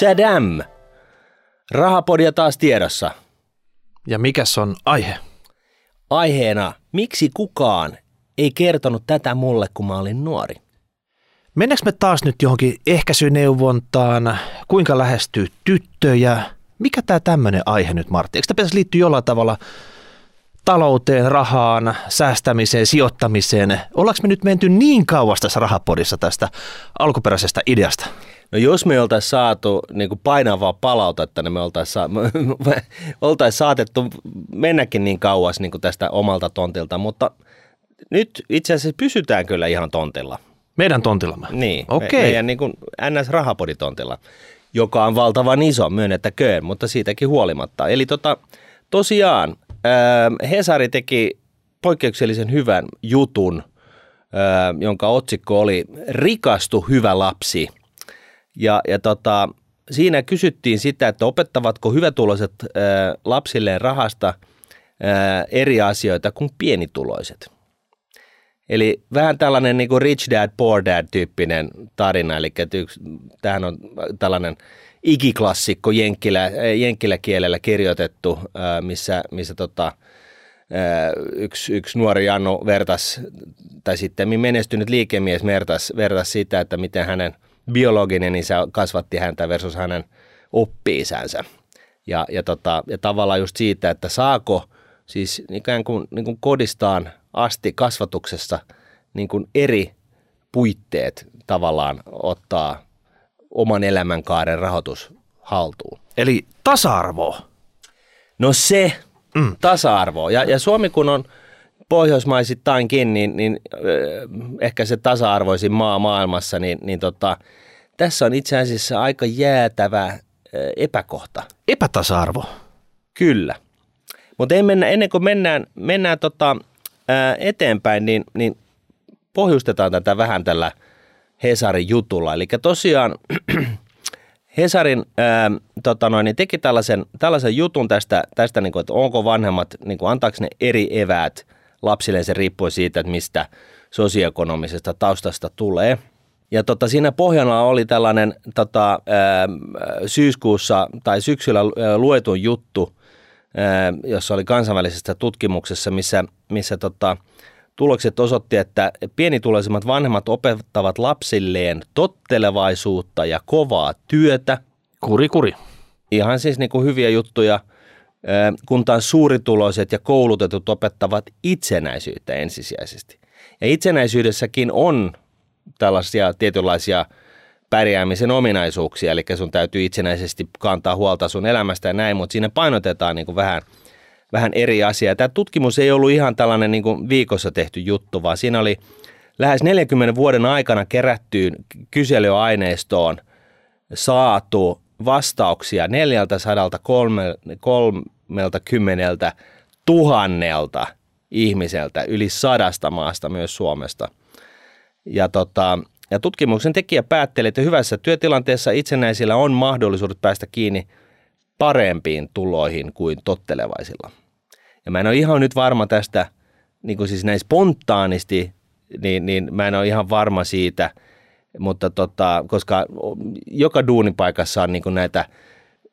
Chadam! Rahapodia taas tiedossa. Ja mikäs on aihe? Aiheena, miksi kukaan ei kertonut tätä mulle, kun mä olin nuori? Mennäänkö me taas nyt johonkin ehkäisyneuvontaan? Kuinka lähestyy tyttöjä? Mikä tämä tämmöinen aihe nyt, Martti? Eikö tämä pitäisi liittyä jollain tavalla talouteen, rahaan, säästämiseen, sijoittamiseen? Ollaanko me nyt menty niin kauas tässä rahapodissa tästä alkuperäisestä ideasta? No jos me oltaisiin saatu niin kuin painavaa palautetta, niin me oltaisiin sa- me oltais saatettu mennäkin niin kauas niin kuin tästä omalta tontilta, mutta nyt itse asiassa pysytään kyllä ihan tontilla. Meidän tontillamme? Niin, Okei. me, meidän niin kuin NS-rahapoditontilla, joka on valtavan iso, myönnettäköön, mutta siitäkin huolimatta. Eli tota, tosiaan Hesari teki poikkeuksellisen hyvän jutun, jonka otsikko oli Rikastu hyvä lapsi. Ja, ja tota, siinä kysyttiin sitä, että opettavatko hyvätuloiset lapsilleen rahasta eri asioita kuin pienituloiset. Eli vähän tällainen niin kuin rich dad, poor dad tyyppinen tarina, eli tämähän on tällainen ikiklassikko jenkkilä, jenkkiläkielellä kirjoitettu, ää, missä, missä tota, ää, yksi, yksi nuori Jannu vertas, tai sitten menestynyt liikemies vertas, vertas sitä, että miten hänen biologinen isä kasvatti häntä versus hänen oppi-isänsä. Ja, ja, tota, ja tavallaan just siitä, että saako siis ikään kuin, niin kuin kodistaan asti kasvatuksessa niin kuin eri puitteet tavallaan ottaa oman elämänkaaren rahoitus haltuun. Eli tasa-arvo. No se, mm. tasa-arvo. Ja, ja Suomi kun on pohjoismaisittainkin, niin, niin äh, ehkä se tasa-arvoisin maa maailmassa, niin, niin tota, tässä on itse asiassa aika jäätävä äh, epäkohta. Epätasa-arvo. Kyllä. Mutta ennen kuin mennään, mennään tota, ää, eteenpäin, niin, niin pohjustetaan tätä vähän tällä Hesarin jutulla. Eli tosiaan Hesarin ää, tota noin, niin teki tällaisen, tällaisen jutun tästä, tästä niin kuin, että onko vanhemmat, niin kuin, antaako ne eri eväät lapsille, se riippuu siitä, että mistä sosioekonomisesta taustasta tulee. Ja tota, siinä pohjana oli tällainen tota, ää, syyskuussa tai syksyllä luetun juttu, ää, jossa oli kansainvälisessä tutkimuksessa, missä, missä tota, tulokset osoitti, että pienituloisimmat vanhemmat opettavat lapsilleen tottelevaisuutta ja kovaa työtä. Kuri, kuri. Ihan siis niin kuin hyviä juttuja, kun taas suurituloiset ja koulutetut opettavat itsenäisyyttä ensisijaisesti. Ja itsenäisyydessäkin on tällaisia tietynlaisia pärjäämisen ominaisuuksia, eli sun täytyy itsenäisesti kantaa huolta sun elämästä ja näin, mutta siinä painotetaan niin kuin vähän, vähän eri asiaa. Tämä tutkimus ei ollut ihan tällainen niin kuin viikossa tehty juttu, vaan siinä oli lähes 40 vuoden aikana kerättyyn kyselyaineistoon saatu vastauksia 430 tuhannelta ihmiseltä yli sadasta maasta myös Suomesta. Ja, tota, ja tutkimuksen tekijä päätteli, että hyvässä työtilanteessa itsenäisillä on mahdollisuudet päästä kiinni parempiin tuloihin kuin tottelevaisilla. Ja mä en ole ihan nyt varma tästä, niin kuin siis näin spontaanisti, niin, niin mä en ole ihan varma siitä, mutta tota, koska joka duunipaikassa on niin kuin näitä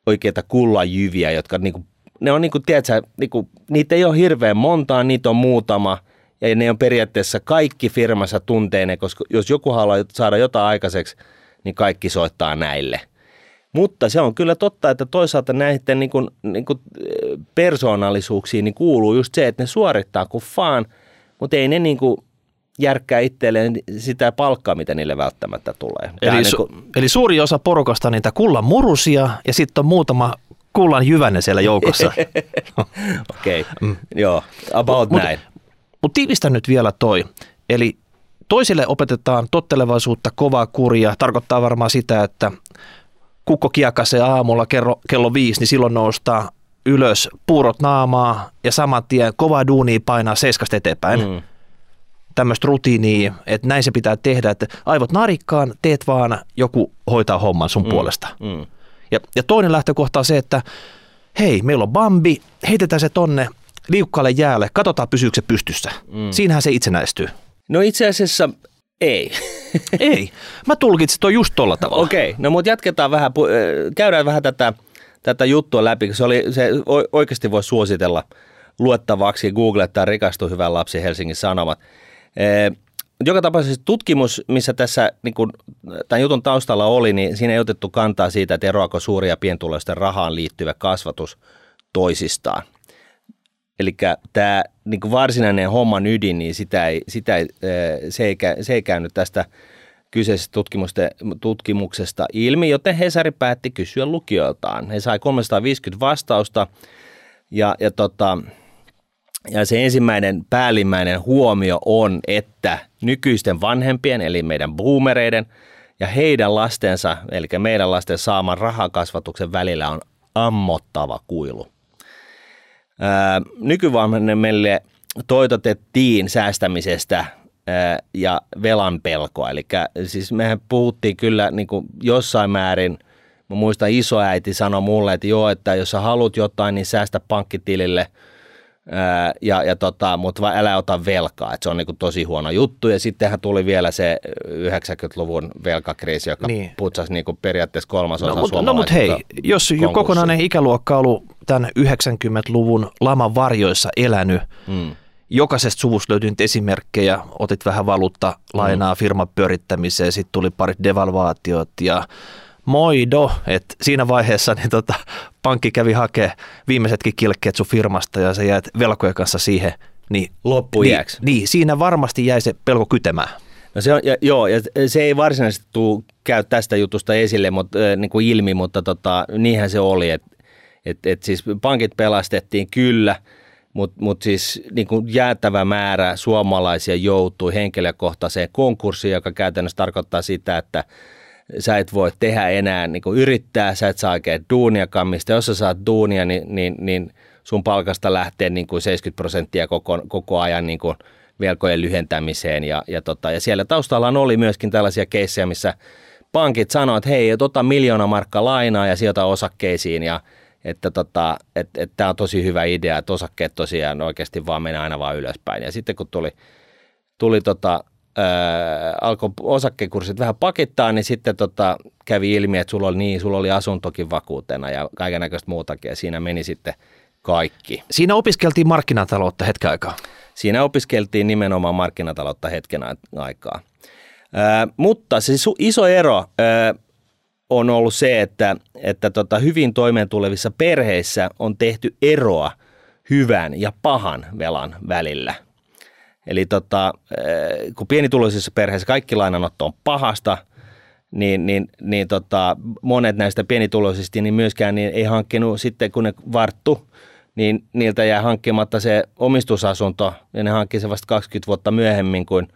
oikeita kullajyviä, jotka niin kuin, ne on niin kuin, tiedätkö, niin kuin, niitä ei ole hirveän montaa, niitä on muutama – ja ne on periaatteessa kaikki firmassa tuntee ne, koska jos joku haluaa saada jotain aikaiseksi, niin kaikki soittaa näille. Mutta se on kyllä totta, että toisaalta näiden niin kuin, niin kuin persoonallisuuksiin niin kuuluu just se, että ne suorittaa kuin faan, mutta ei ne niin kuin järkkää itselleen sitä palkkaa, mitä niille välttämättä tulee. Eli, niin su- kuin, eli suuri osa porukasta on niitä kullan murusia ja sitten on muutama kullan jyvänne siellä joukossa. Okei, okay. mm. joo, about Mut- näin. Mutta tiivistä nyt vielä toi. Eli toisille opetetaan tottelevaisuutta, kovaa kuria. Tarkoittaa varmaan sitä, että kukko kiekasee aamulla kello, kello viisi, niin silloin noustaa ylös puurot naamaa ja saman tien kovaa duunia painaa seiskasta eteenpäin. Mm. Tämmöistä rutiinia, että näin se pitää tehdä, että aivot narikkaan, teet vaan, joku hoitaa homman sun mm. puolesta. Mm. Ja, ja toinen lähtökohta on se, että hei, meillä on Bambi, heitetään se tonne liukkaalle jäälle, katsotaan pysyykö se pystyssä. Mm. Siinähän se itsenäistyy. No itse asiassa Ei. Ei. Mä tulkitsin toi just tolla tavalla. Okei, okay. no mutta jatketaan vähän, käydään vähän tätä, tätä juttua läpi, se, oli, se oikeasti voi suositella luettavaksi googlettaa rikastu hyvän lapsi Helsingin Sanomat. Joka tapauksessa tutkimus, missä tässä niin kun, tämän jutun taustalla oli, niin siinä ei otettu kantaa siitä, että eroako suuria ja pientuloisten rahaan liittyvä kasvatus toisistaan. Eli tämä niin varsinainen homman ydin, niin sitä ei, sitä ei, se, ei, se ei käynyt tästä kyseisestä tutkimuksesta ilmi, joten Hesari päätti kysyä lukijoiltaan. He sai 350 vastausta ja, ja, tota, ja se ensimmäinen päällimmäinen huomio on, että nykyisten vanhempien, eli meidän boomereiden ja heidän lastensa, eli meidän lasten saaman rahakasvatuksen välillä on ammottava kuilu nykyvanhemmille toitotettiin säästämisestä ja velan pelkoa. Eli siis mehän puhuttiin kyllä niin kuin jossain määrin, mä muistan isoäiti sanoi mulle, että joo, että jos sä haluat jotain, niin säästä pankkitilille – ja, ja tota, mutta älä ota velkaa, että se on niin kuin tosi huono juttu. Ja sittenhän tuli vielä se 90-luvun velkakriisi, joka niin. putsasi niin kuin periaatteessa kolmasosa no, mutta, no, mutta hei, jos konkurssi. kokonainen ikäluokka on ollut tämän 90-luvun laman varjoissa elänyt, mm. jokaisesta suvusta löytyi nyt esimerkkejä, otit vähän valuutta lainaa mm. firman pyörittämiseen, sitten tuli parit devalvaatiot ja moido, että siinä vaiheessa niin tota, pankki kävi hakee viimeisetkin kilkkeet sun firmasta ja sä jäät velkojen kanssa siihen. Niin, Niin, niin, siinä varmasti jäi se pelko kytemään. No se on, ja, joo, ja se ei varsinaisesti tule käy tästä jutusta esille, mutta, äh, niin kuin ilmi, mutta tota, niinhän se oli, että et, et siis pankit pelastettiin kyllä, mutta mut siis niin kuin jäätävä määrä suomalaisia joutui henkilökohtaiseen konkurssiin, joka käytännössä tarkoittaa sitä, että sä et voi tehdä enää niin kuin yrittää, sä et saa oikein duuniakaan, mistä jos sä saat duunia, niin, niin, niin sun palkasta lähtee niin kuin 70 prosenttia koko, koko ajan niin kuin velkojen lyhentämiseen ja, ja, tota, ja siellä taustalla oli myöskin tällaisia keissejä, missä pankit sanoivat, että hei, ota miljoona markka lainaa ja sijoita osakkeisiin ja että tota, et, et tämä on tosi hyvä idea, että osakkeet tosiaan oikeasti vaan menee aina vaan ylöspäin. Ja sitten kun tuli, tuli tota, alkoi osakkekurssit vähän pakittaa, niin sitten tota, kävi ilmi, että sulla oli, niin, sulla oli asuntokin vakuutena ja kaiken näköistä muutakin ja siinä meni sitten kaikki. Siinä opiskeltiin markkinataloutta hetken aikaa. Siinä opiskeltiin nimenomaan markkinataloutta hetken aikaa. Ää, mutta se iso ero ää, on ollut se, että, että tota, hyvin toimeentulevissa perheissä on tehty eroa hyvän ja pahan velan välillä – Eli tota, eh, kun pienituloisissa perheissä kaikki lainanotto on pahasta, niin, niin, niin tota, monet näistä pienituloisista niin myöskään niin ei hankkinut sitten, kun ne varttu, niin niiltä jää hankkimatta se omistusasunto, ja ne hankki se vasta 20 vuotta myöhemmin kuin,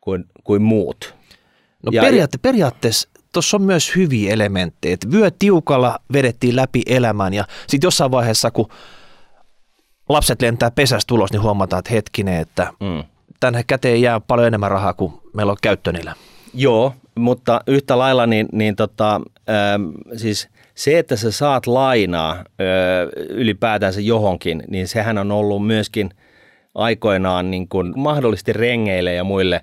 kuin, kuin muut. No ja, periaatte, periaatteessa tuossa on myös hyviä elementtejä, että vyö tiukalla vedettiin läpi elämän, ja sitten jossain vaiheessa, kun lapset lentää pesästä ulos, niin huomataan, että hetkinen, että mm tänne käteen jää paljon enemmän rahaa kuin meillä on käyttö niillä. Joo, mutta yhtä lailla niin, niin tota, ähm, siis se, että sä saat lainaa äh, ylipäätänsä johonkin, niin sehän on ollut myöskin aikoinaan niin kuin mahdollisesti rengeille ja muille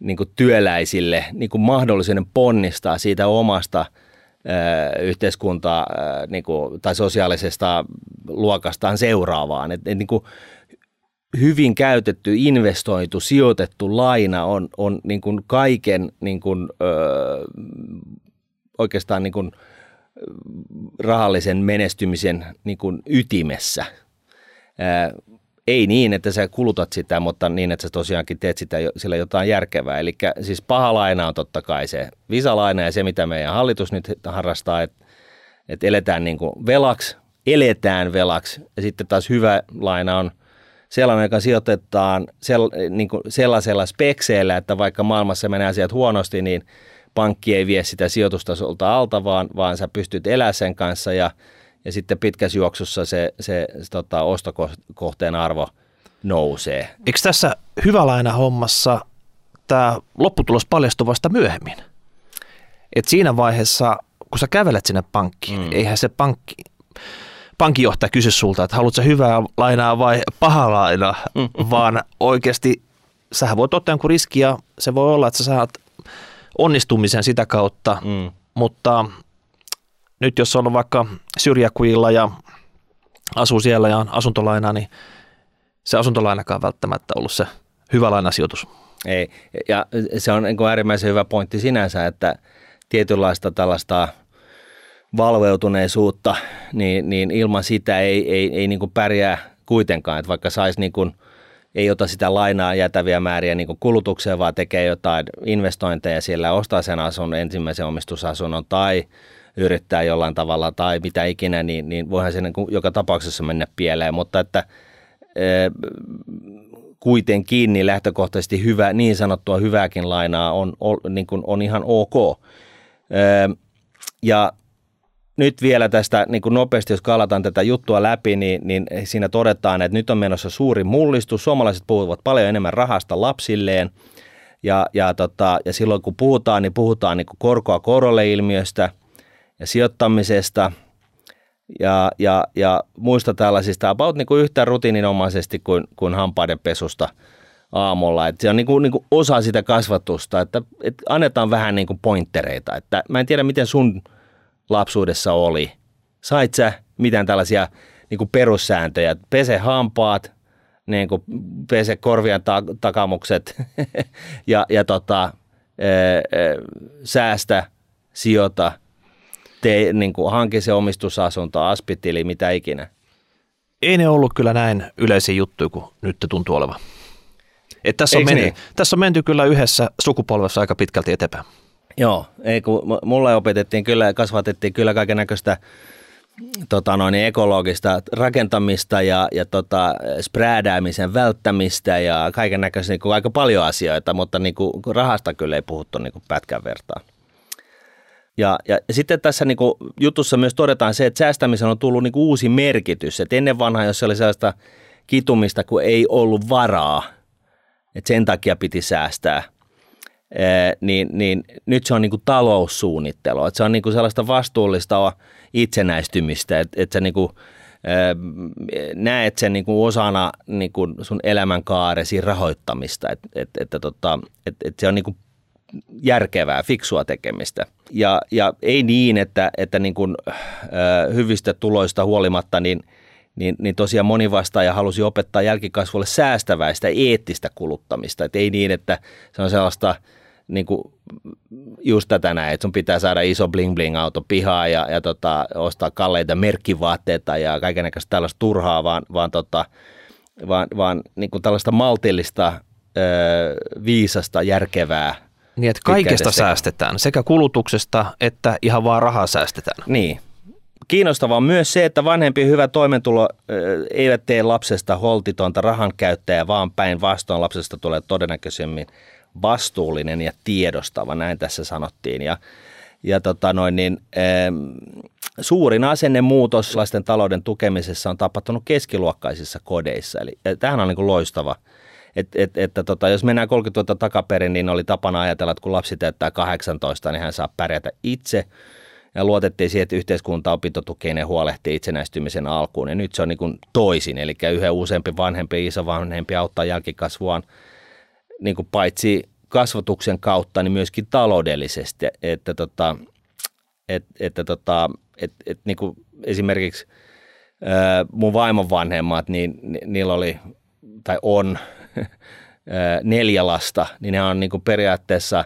niin kuin työläisille niin kuin mahdollisen ponnistaa siitä omasta äh, yhteiskuntaa äh, niin kuin, tai sosiaalisesta luokastaan seuraavaan. Et, et, niin kuin, hyvin käytetty, investoitu, sijoitettu laina on, on niin kuin kaiken niin kuin, ö, oikeastaan niin kuin rahallisen menestymisen niin kuin ytimessä. Ää, ei niin, että sä kulutat sitä, mutta niin, että sä tosiaankin teet sitä sillä jotain järkevää. Eli siis paha laina on totta kai se visalaina ja se, mitä meidän hallitus nyt harrastaa, että, että eletään niin kuin velaksi, eletään velaksi ja sitten taas hyvä laina on – sellainen, joka sijoitetaan sel, niin kuin sellaisella spekseillä, että vaikka maailmassa menee asiat huonosti, niin pankki ei vie sitä sijoitusta sulta alta, vaan, vaan sä pystyt elämään sen kanssa ja, ja sitten pitkässä juoksussa se, se, se tota, ostokohteen arvo nousee. Eikö tässä hyvälaina hommassa tämä lopputulos paljastu vasta myöhemmin? Et siinä vaiheessa, kun sä kävelet sinne pankkiin, mm. eihän se pankki, pankinjohtaja kysy sulta, että haluatko hyvää lainaa vai pahaa lainaa, mm. vaan oikeasti sähän voit ottaa jonkun riski ja se voi olla, että sä saat onnistumisen sitä kautta, Mm. mutta nyt jos on vaikka syrjäkuilla ja asuu siellä ja on asuntolaina, niin se asuntolainakaan välttämättä ollut se hyvä lainasijoitus. Ei. Ja se on niin äärimmäisen hyvä pointti sinänsä, että tietynlaista tällaista valveutuneisuutta, niin, niin ilman sitä ei, ei, ei niin kuin pärjää kuitenkaan. Että vaikka saisi niin kuin, ei ota sitä lainaa jätäviä määriä niin kulutukseen, vaan tekee jotain investointeja siellä, ostaa sen asun, ensimmäisen omistusasunnon tai yrittää jollain tavalla tai mitä ikinä, niin, niin voihan se niin joka tapauksessa mennä pieleen. Mutta että eh, kuitenkin niin lähtökohtaisesti hyvä, niin sanottua hyvääkin lainaa on, on, niin kuin on ihan ok. Öö, ja nyt vielä tästä niin kuin nopeasti, jos kalataan tätä juttua läpi, niin, niin siinä todetaan, että nyt on menossa suuri mullistus. Suomalaiset puhuvat paljon enemmän rahasta lapsilleen. Ja, ja, tota, ja silloin kun puhutaan, niin puhutaan niin kuin korkoa korolle ilmiöstä ja sijoittamisesta ja, ja, ja muista tällaisista about niin kuin yhtä rutiininomaisesti kuin, kuin hampaiden pesusta aamulla. Et se on niin kuin, niin kuin osa sitä kasvatusta, että, että annetaan vähän niin kuin pointtereita. Että mä en tiedä, miten sun lapsuudessa oli. Sait sä mitään tällaisia niin kuin perussääntöjä? Pese hampaat, niin kuin pese korvien ta- takamukset ja, ja tota, ää, ää, säästä, sijoita, tee, niin kuin hanki se omistusasunto, aspitili, mitä ikinä. Ei ne ollut kyllä näin yleisiä juttuja kuin nyt tuntuu olevan. Et tässä, on menty, niin? tässä on menty kyllä yhdessä sukupolvessa aika pitkälti eteenpäin. Joo, ei kun mu- mulle opetettiin kyllä kasvatettiin kyllä kaiken näköistä tota noin, ekologista rakentamista ja, ja tota, spräädäämisen välttämistä ja kaiken näköistä niin aika paljon asioita, mutta niin kuin, rahasta kyllä ei puhuttu niin kuin pätkän vertaan. Ja, ja sitten tässä niin kuin jutussa myös todetaan se, että säästämisen on tullut niin kuin uusi merkitys. Että ennen vanhaa, jos se oli sellaista kitumista, kun ei ollut varaa, että sen takia piti säästää, niin, niin nyt se on niin kuin taloussuunnittelua. Että se on niin kuin sellaista vastuullista itsenäistymistä, että, että sä niin kuin, näet sen niin kuin osana niin kuin sun elämänkaaresi rahoittamista, että, että, että, tota, että, että se on niin kuin järkevää, fiksua tekemistä. Ja, ja ei niin, että, että niin kuin, hyvistä tuloista huolimatta, niin, niin, niin tosiaan moni vastaaja halusi opettaa jälkikasvulle säästäväistä, eettistä kuluttamista. Et ei niin, että se on sellaista niin kuin just tätä näin, että sun pitää saada iso bling-bling-auto pihaa ja, ja tota, ostaa kalleita merkkivaatteita ja kaikenlaista tällaista turhaa, vaan, vaan, tota, vaan, vaan niin kuin tällaista maltillista, ö, viisasta, järkevää Niin, että kaikesta säästetään, sekä kulutuksesta että ihan vaan rahaa säästetään. Niin. Kiinnostavaa on myös se, että vanhempi hyvä toimeentulo eivät tee lapsesta holtitonta rahan käyttäjää, vaan päinvastoin lapsesta tulee todennäköisemmin vastuullinen ja tiedostava, näin tässä sanottiin. Ja, ja tota noin, niin, ähm, suurin asennemuutos lasten talouden tukemisessa on tapahtunut keskiluokkaisissa kodeissa. Eli ja tämähän on niin kuin loistava. Et, et, että tota, jos mennään 30 vuotta takaperin, niin oli tapana ajatella, että kun lapsi täyttää 18, niin hän saa pärjätä itse. Ja luotettiin siihen, että yhteiskunta opintotukeineen huolehtii itsenäistymisen alkuun. Ja nyt se on niin kuin toisin, eli yhä useampi vanhempi, isovanhempi auttaa jälkikasvuaan niin kuin paitsi kasvatuksen kautta, niin myöskin taloudellisesti. Että, tota, et, että tota, et, et, niin kuin esimerkiksi ää, mun vaimon vanhemmat, niin ni, niillä oli tai on neljä lasta, niin ne on niin kuin periaatteessa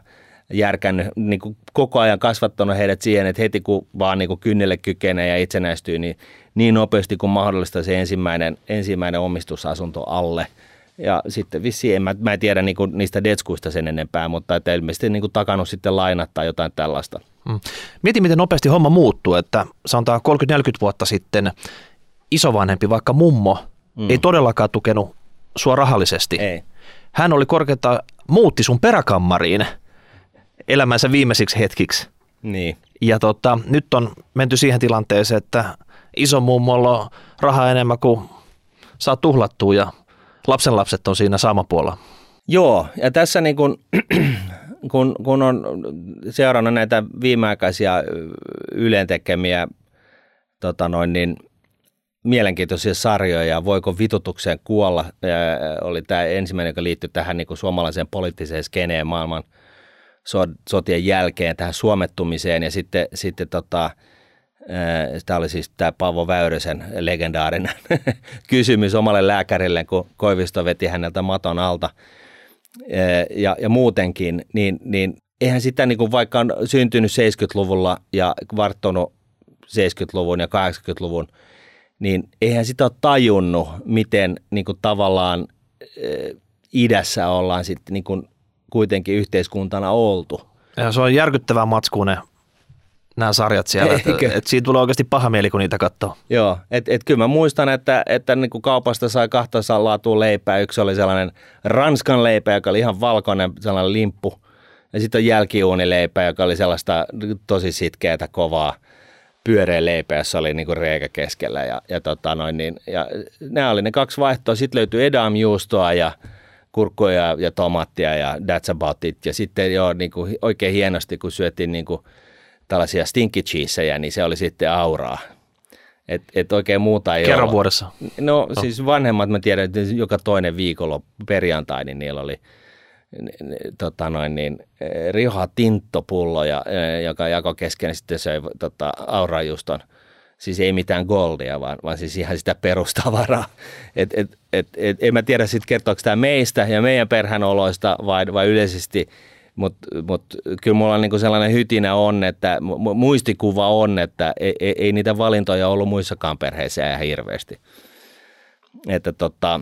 järkännyt, niin kuin koko ajan kasvattanut heidät siihen, että heti kun vaan niin kuin kynnelle kykenee ja itsenäistyy, niin niin nopeasti kuin mahdollista se ensimmäinen, ensimmäinen omistusasunto alle – ja sitten vissiin, en, mä, mä en tiedä niinku niistä detskuista sen enempää, mutta että ilmeisesti niinku takannut sitten lainat tai jotain tällaista. Mm. Mieti, miten nopeasti homma muuttuu, että sanotaan 30-40 vuotta sitten isovanhempi, vaikka mummo, mm. ei todellakaan tukenut sua rahallisesti. Ei. Hän oli korkeinta, muutti sun peräkammariin elämänsä viimeisiksi hetkiksi. Niin. Ja tota, nyt on menty siihen tilanteeseen, että iso mummolla on rahaa enemmän kuin saa tuhlattua ja lapsenlapset on siinä sama puolella. Joo, ja tässä niin kun, kun, kun on seurannut näitä viimeaikaisia Ylen tekemiä tota noin, niin mielenkiintoisia sarjoja, voiko vitutukseen kuolla, oli tämä ensimmäinen, joka liittyi tähän niin suomalaiseen poliittiseen skeneen maailman sotien jälkeen, tähän suomettumiseen ja sitten, sitten tota, Tämä oli siis tämä Paavo Väyrysen legendaarinen kysymys omalle lääkärille, kun Koivisto veti häneltä maton alta. Ja, ja muutenkin, niin, niin eihän sitä niin kuin vaikka on syntynyt 70-luvulla ja varttunut 70-luvun ja 80-luvun, niin eihän sitä ole tajunnut, miten niin kuin tavallaan idässä ollaan sitten niin kuin kuitenkin yhteiskuntana oltu. Ja se on järkyttävää matskuune nämä sarjat siellä. Että et siitä tulee oikeasti paha mieli, kun niitä katsoo. Joo, että et kyllä mä muistan, että, että niin kuin kaupasta sai kahta laatua leipää. Yksi oli sellainen ranskan leipä, joka oli ihan valkoinen, sellainen limppu. Ja sitten on jälkiuunileipä, joka oli sellaista tosi sitkeätä, kovaa pyöreä leipä, jossa oli niin kuin reikä keskellä. Ja, ja, tota noin, niin, ja nämä oli ne kaksi vaihtoa. Sitten löytyi edam-juustoa ja kurkkuja ja tomattia ja that's about it. Ja sitten jo niin kuin oikein hienosti, kun syötiin niin kuin – tällaisia stinky cheesejä, niin se oli sitten auraa. Et, et oikein muuta ei Kerran ole. vuodessa? No, no siis vanhemmat, mä tiedän, että joka toinen viikolla perjantai, niin niillä oli tota noin, niin, eh, Rioha Tinttopullo, ja, eh, joka jako kesken sitten söi tota, aurajuston. Siis ei mitään goldia, vaan, vaan siis ihan sitä perustavaraa. Et, et, et, et, en mä tiedä sitten kertooko tämä meistä ja meidän perhän oloista vai, vai yleisesti – mutta mut, kyllä mulla niinku sellainen hytinä on, että muistikuva on, että ei, ei, ei niitä valintoja ollut muissakaan perheissä ihan hirveästi. Että tota,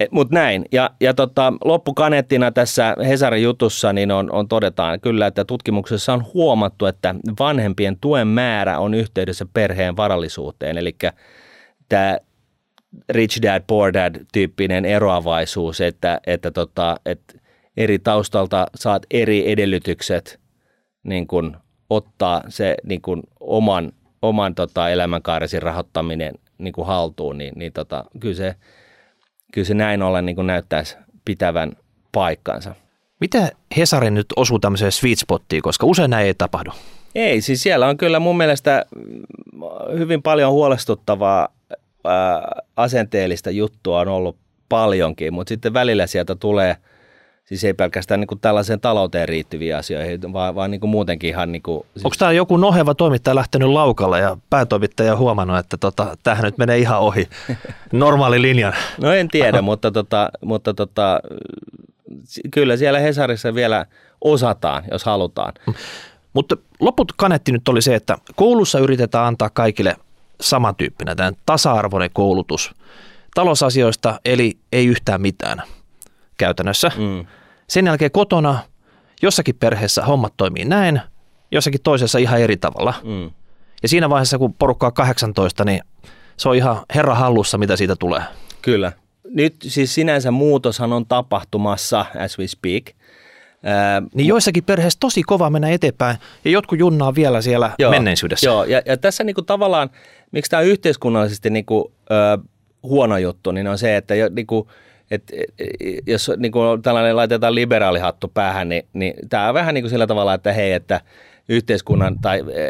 et, mut näin. Ja, ja tota, loppukaneettina tässä Hesarin jutussa niin on, on todetaan kyllä, että tutkimuksessa on huomattu, että vanhempien tuen määrä on yhteydessä perheen varallisuuteen. Eli tämä rich dad, poor dad tyyppinen eroavaisuus, että, että, tota, että eri taustalta saat eri edellytykset niin kuin ottaa se niin kuin oman, oman tota, elämänkaaresi rahoittaminen niin kuin haltuun, niin, niin tota, kyllä, se, kyllä se näin ollen niin näyttäisi pitävän paikkansa. Mitä Hesari nyt osuu tämmöiseen sweet spottiin, koska usein näin ei tapahdu? Ei, siis siellä on kyllä mun mielestä hyvin paljon huolestuttavaa ää, asenteellista juttua on ollut paljonkin, mutta sitten välillä sieltä tulee – Siis ei pelkästään niin kuin tällaiseen talouteen riittyviä asioihin, vaan, vaan niin kuin muutenkin ihan... Niin kuin, siis... Onko tämä joku noheva toimittaja lähtenyt laukalle ja päätoimittaja huomannut, että tota, tämähän nyt menee ihan ohi normaali linjan? No en tiedä, mutta, tota, mutta tota, kyllä siellä Hesarissa vielä osataan, jos halutaan. Mutta loput kanetti nyt oli se, että koulussa yritetään antaa kaikille samantyyppinen, tämän tasa-arvoinen koulutus talousasioista, eli ei yhtään mitään – käytännössä. Mm. Sen jälkeen kotona jossakin perheessä hommat toimii näin, jossakin toisessa ihan eri tavalla. Mm. Ja siinä vaiheessa, kun porukka on 18, niin se on ihan herra hallussa, mitä siitä tulee. Kyllä. Nyt siis sinänsä muutoshan on tapahtumassa as we speak. Ää, niin joissakin perheissä tosi kova mennä eteenpäin ja jotkut junnaa vielä siellä joo, menneisyydessä. Joo, ja, ja tässä niinku tavallaan, miksi tämä on yhteiskunnallisesti niinku, ö, huono juttu, niin on se, että jo, niinku, et, jos niin kuin tällainen laitetaan liberaalihattu päähän, niin, niin tämä on vähän niin kuin sillä tavalla, että hei, että yhteiskunnan tai e,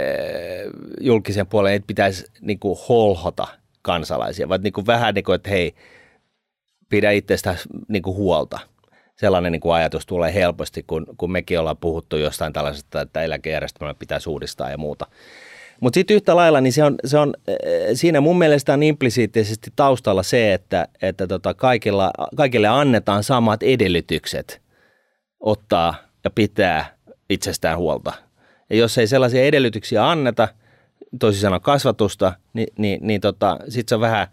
julkisen puolen ei pitäisi niin kuin holhota kansalaisia, vaan niin kuin vähän niin kuin, että hei, pidä itsestä niin kuin huolta. Sellainen niin kuin ajatus tulee helposti, kun, kun mekin ollaan puhuttu jostain tällaisesta, että eläkejärjestelmä pitäisi uudistaa ja muuta. Mutta sitten yhtä lailla, niin se on, se on, äh, siinä mun mielestä on implisiittisesti taustalla se, että, että tota kaikilla, kaikille annetaan samat edellytykset ottaa ja pitää itsestään huolta. Ja jos ei sellaisia edellytyksiä anneta, toisin sanoen kasvatusta, niin, niin, niin tota, sitten se on vähän,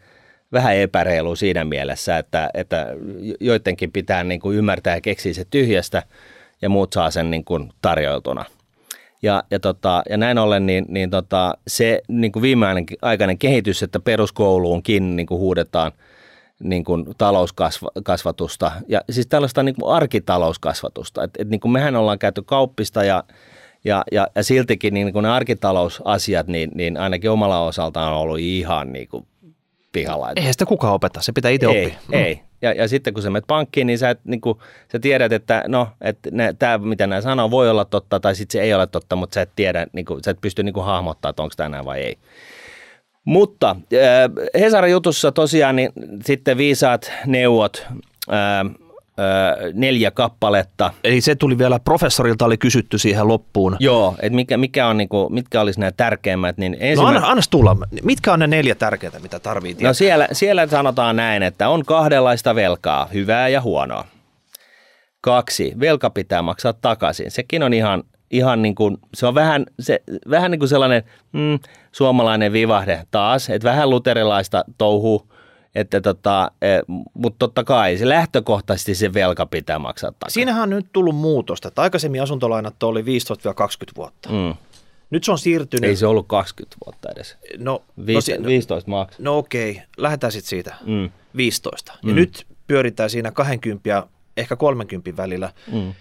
vähän epäreilu siinä mielessä, että, että joidenkin pitää niin kuin ymmärtää ja keksiä se tyhjästä ja muut saa sen niin kuin tarjoiltuna – ja, ja, tota, ja näin ollen niin, niin tota, se niin kuin viimeaikainen kehitys, että peruskouluunkin niin kuin huudetaan niin kuin talouskasvatusta ja siis tällaista niin kuin arkitalouskasvatusta. Et, et niin kuin mehän ollaan käyty kauppista ja, ja, ja, ja siltikin niin kuin ne arkitalousasiat, niin, niin ainakin omalla osaltaan on ollut ihan niin kuin pihalla. Eihän sitä kukaan opeta, se pitää itse ei, oppia. Ei, ja, ja sitten kun sä menet pankkiin, niin sä, et, niin kuin, sä tiedät, että no, että tämä mitä nämä sanoo voi olla totta tai sitten se ei ole totta, mutta sä et tiedä, niin kuin, sä et pysty niin hahmottaa, että onko tämä vai ei. Mutta äh, Hesarin jutussa tosiaan niin sitten viisaat neuvot, äh, neljä kappaletta. Eli se tuli vielä professorilta, oli kysytty siihen loppuun. Joo, että mikä, mikä on, niinku, mitkä olisi nämä tärkeimmät. Niin ensimmä... No anna, anna tulla. Mitkä on ne neljä tärkeintä, mitä tarvii tietää? No siellä, siellä sanotaan näin, että on kahdenlaista velkaa, hyvää ja huonoa. Kaksi, velka pitää maksaa takaisin. Sekin on ihan, ihan niin kuin, se on vähän, se, vähän niin kuin sellainen mm, suomalainen vivahde taas, että vähän luterilaista touhuu että tota, e, mutta totta kai se lähtökohtaisesti se velka pitää maksaa takaisin. Siinähän on nyt tullut muutosta, että aikaisemmin asuntolainat oli 15-20 vuotta. Mm. Nyt se on siirtynyt. Ei se ollut 20 vuotta edes. No, Viis, no, 15 maks. No okei, okay. lähdetään sitten siitä. Mm. 15. Ja mm. nyt pyöritään siinä 20 ja ehkä 30 välillä. Mm.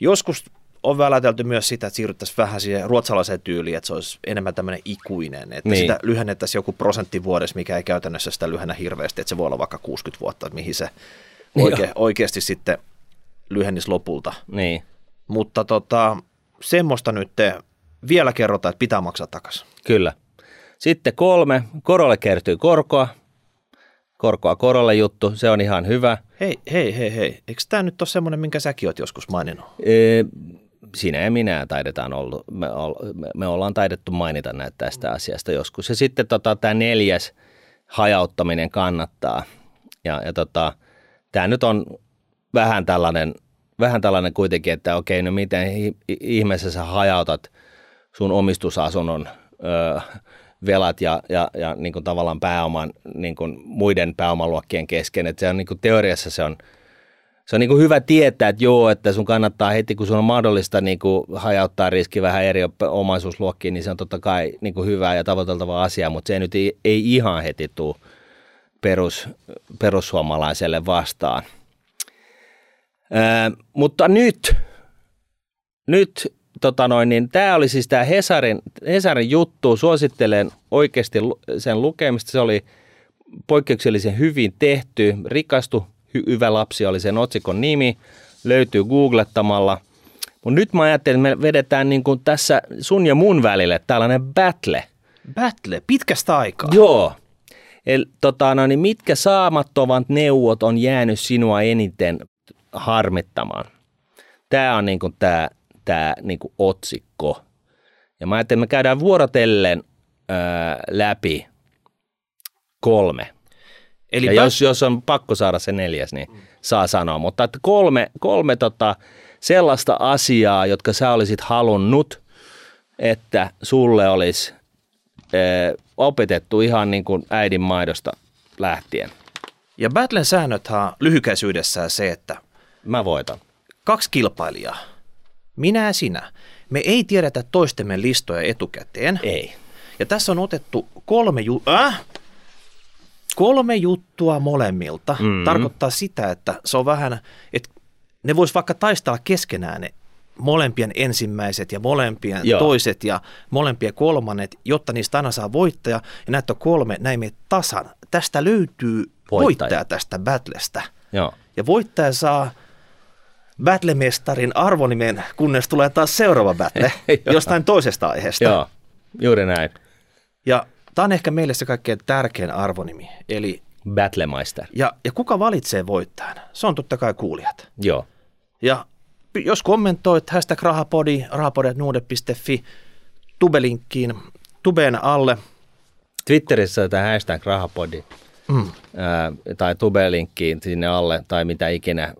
Joskus on välätelty myös sitä, että siirryttäisiin vähän siihen ruotsalaiseen tyyliin, että se olisi enemmän tämmöinen ikuinen, että niin. sitä lyhennettäisiin joku prosentti vuodessa, mikä ei käytännössä sitä lyhennä hirveästi, että se voi olla vaikka 60 vuotta, mihin se oike, oikeasti sitten lyhennisi lopulta. Niin. Mutta tota, semmoista nyt te vielä kerrotaan, että pitää maksaa takaisin. Kyllä. Sitten kolme, korolle kertyy korkoa, korkoa korolle juttu, se on ihan hyvä. Hei, hei, hei, hei. Eikö tämä nyt ole semmoinen, minkä säkin olet joskus maininnut? Ee, sinä ja minä taidetaan ollut, me, me ollaan taidettu mainita näitä tästä asiasta joskus. Ja sitten tota, tämä neljäs hajauttaminen kannattaa. Ja, ja tota, tämä nyt on vähän tällainen, vähän tällainen kuitenkin, että okei, no miten ihmeessä sä hajautat sun omistusasunnon öö, velat ja, ja, ja niin kuin tavallaan pääoman niin kuin muiden pääomaluokkien kesken. Että se on niin kuin teoriassa se on – se on niin kuin hyvä tietää, että joo, että sun kannattaa heti, kun sun on mahdollista niin kuin hajauttaa riski vähän eri omaisuusluokkiin, niin se on totta kai niin kuin hyvä ja tavoiteltava asia, mutta se nyt ei, ei ihan heti tule perus, perussuomalaiselle vastaan. Ää, mutta nyt, nyt tota noin, niin tämä oli siis tämä Hesarin, Hesarin juttu, suosittelen oikeasti sen lukemista, se oli poikkeuksellisen hyvin tehty, rikastu Hyvä lapsi oli sen otsikon nimi, löytyy googlettamalla. Mutta nyt mä ajattelin, että me vedetään niin kuin tässä sun ja mun välille tällainen battle. Battle, pitkästä aikaa. Joo. Eli tota, no, niin mitkä saamattomat neuvot on jäänyt sinua eniten harmittamaan? Tämä on niin kuin tämä, tämä niin kuin otsikko. Ja mä ajattelin, että me käydään vuorotellen ää, läpi kolme Eli ja jos, jos on pakko saada se neljäs, niin saa sanoa. Mutta että kolme, kolme tota, sellaista asiaa, jotka sä olisit halunnut, että sulle olisi e, opetettu ihan niin kuin äidin maidosta lähtien. Ja Battlen säännöthän lyhykäisyydessään se, että mä voitan. Kaksi kilpailijaa, minä ja sinä. Me ei tiedetä toistemme listoja etukäteen. Ei. Ja tässä on otettu kolme ju- äh? Kolme juttua molemmilta mm-hmm. tarkoittaa sitä, että se on vähän, että ne vois vaikka taistella keskenään ne molempien ensimmäiset ja molempien Joo. toiset ja molempien kolmannet, jotta niistä aina saa voittaja. Ja näitä on kolme, näin me tasan. Tästä löytyy voittaja, voittaja tästä battlestä. Joo. Ja voittaja saa battlemestarin arvonimen, kunnes tulee taas seuraava battle jostain toisesta aiheesta. Joo, juuri näin. Ja Tämä on ehkä meille se kaikkein tärkein arvonimi, eli Battlemeister. Ja, ja kuka valitsee voittajan? Se on totta kai kuulijat. Joo. Ja jos kommentoit hashtag rahapodi, rahapodi.nuude.fi, tubelinkkiin, tubeen alle. Twitterissä tämä hashtag rahapodi mm. ää, tai tubelinkkiin sinne alle tai mitä ikinä